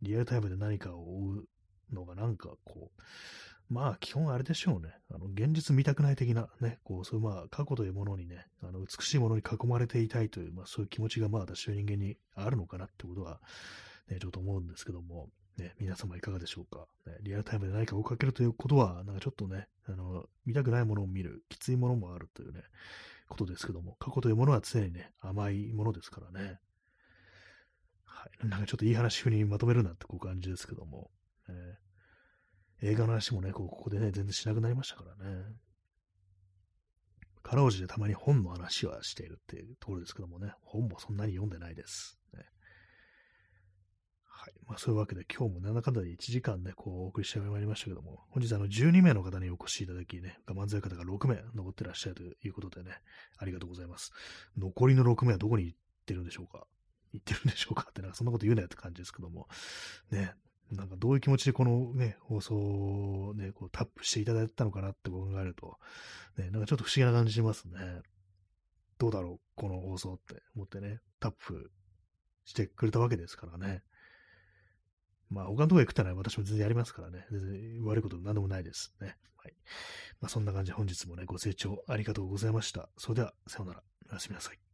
リアルタイムで何かを追うのがなんかこう、まあ基本あれでしょうね。あの、現実見たくない的なね、こう、そういうまあ過去というものにね、あの、美しいものに囲まれていたいという、まあそういう気持ちがまあ私の人間にあるのかなってことは、ね、ちょっと思うんですけども、ね、皆様いかがでしょうか、ね、リアルタイムで何か追いかけるということは、なんかちょっとね、あの、見たくないものを見る、きついものもあるというね、ことですけども、過去というものは常にね、甘いものですからね。はい。なんかちょっといい話風にまとめるなってこう感じですけども、えー、映画の話もね、こうここでね、全然しなくなりましたからね。かろうじてたまに本の話はしているっていうところですけどもね、本もそんなに読んでないです。ね、はい。まあそういうわけで今日もなんだかで1時間ね、こうお送りしてまいりましたけども、本日あの12名の方にお越しいただきね、我慢強い方が6名残ってらっしゃるということでね、ありがとうございます。残りの6名はどこに行ってるんでしょうか？行ってるんでしょうか？ってなんかそんなこと言うなよって感じですけども、ね、なんかどういう気持ちでこのね、放送をね、こうタップしていただいたのかなって考えると、ね、なんかちょっと不思議な感じしますね。どうだろう、この放送って思ってね、タップしてくれたわけですからね。まあ、他のところ行くったら私も全然やりますからね。全然悪いことなんでもないですね。はい。まあ、そんな感じで本日もね、ご清聴ありがとうございました。それでは、さようなら。おやすみなさい。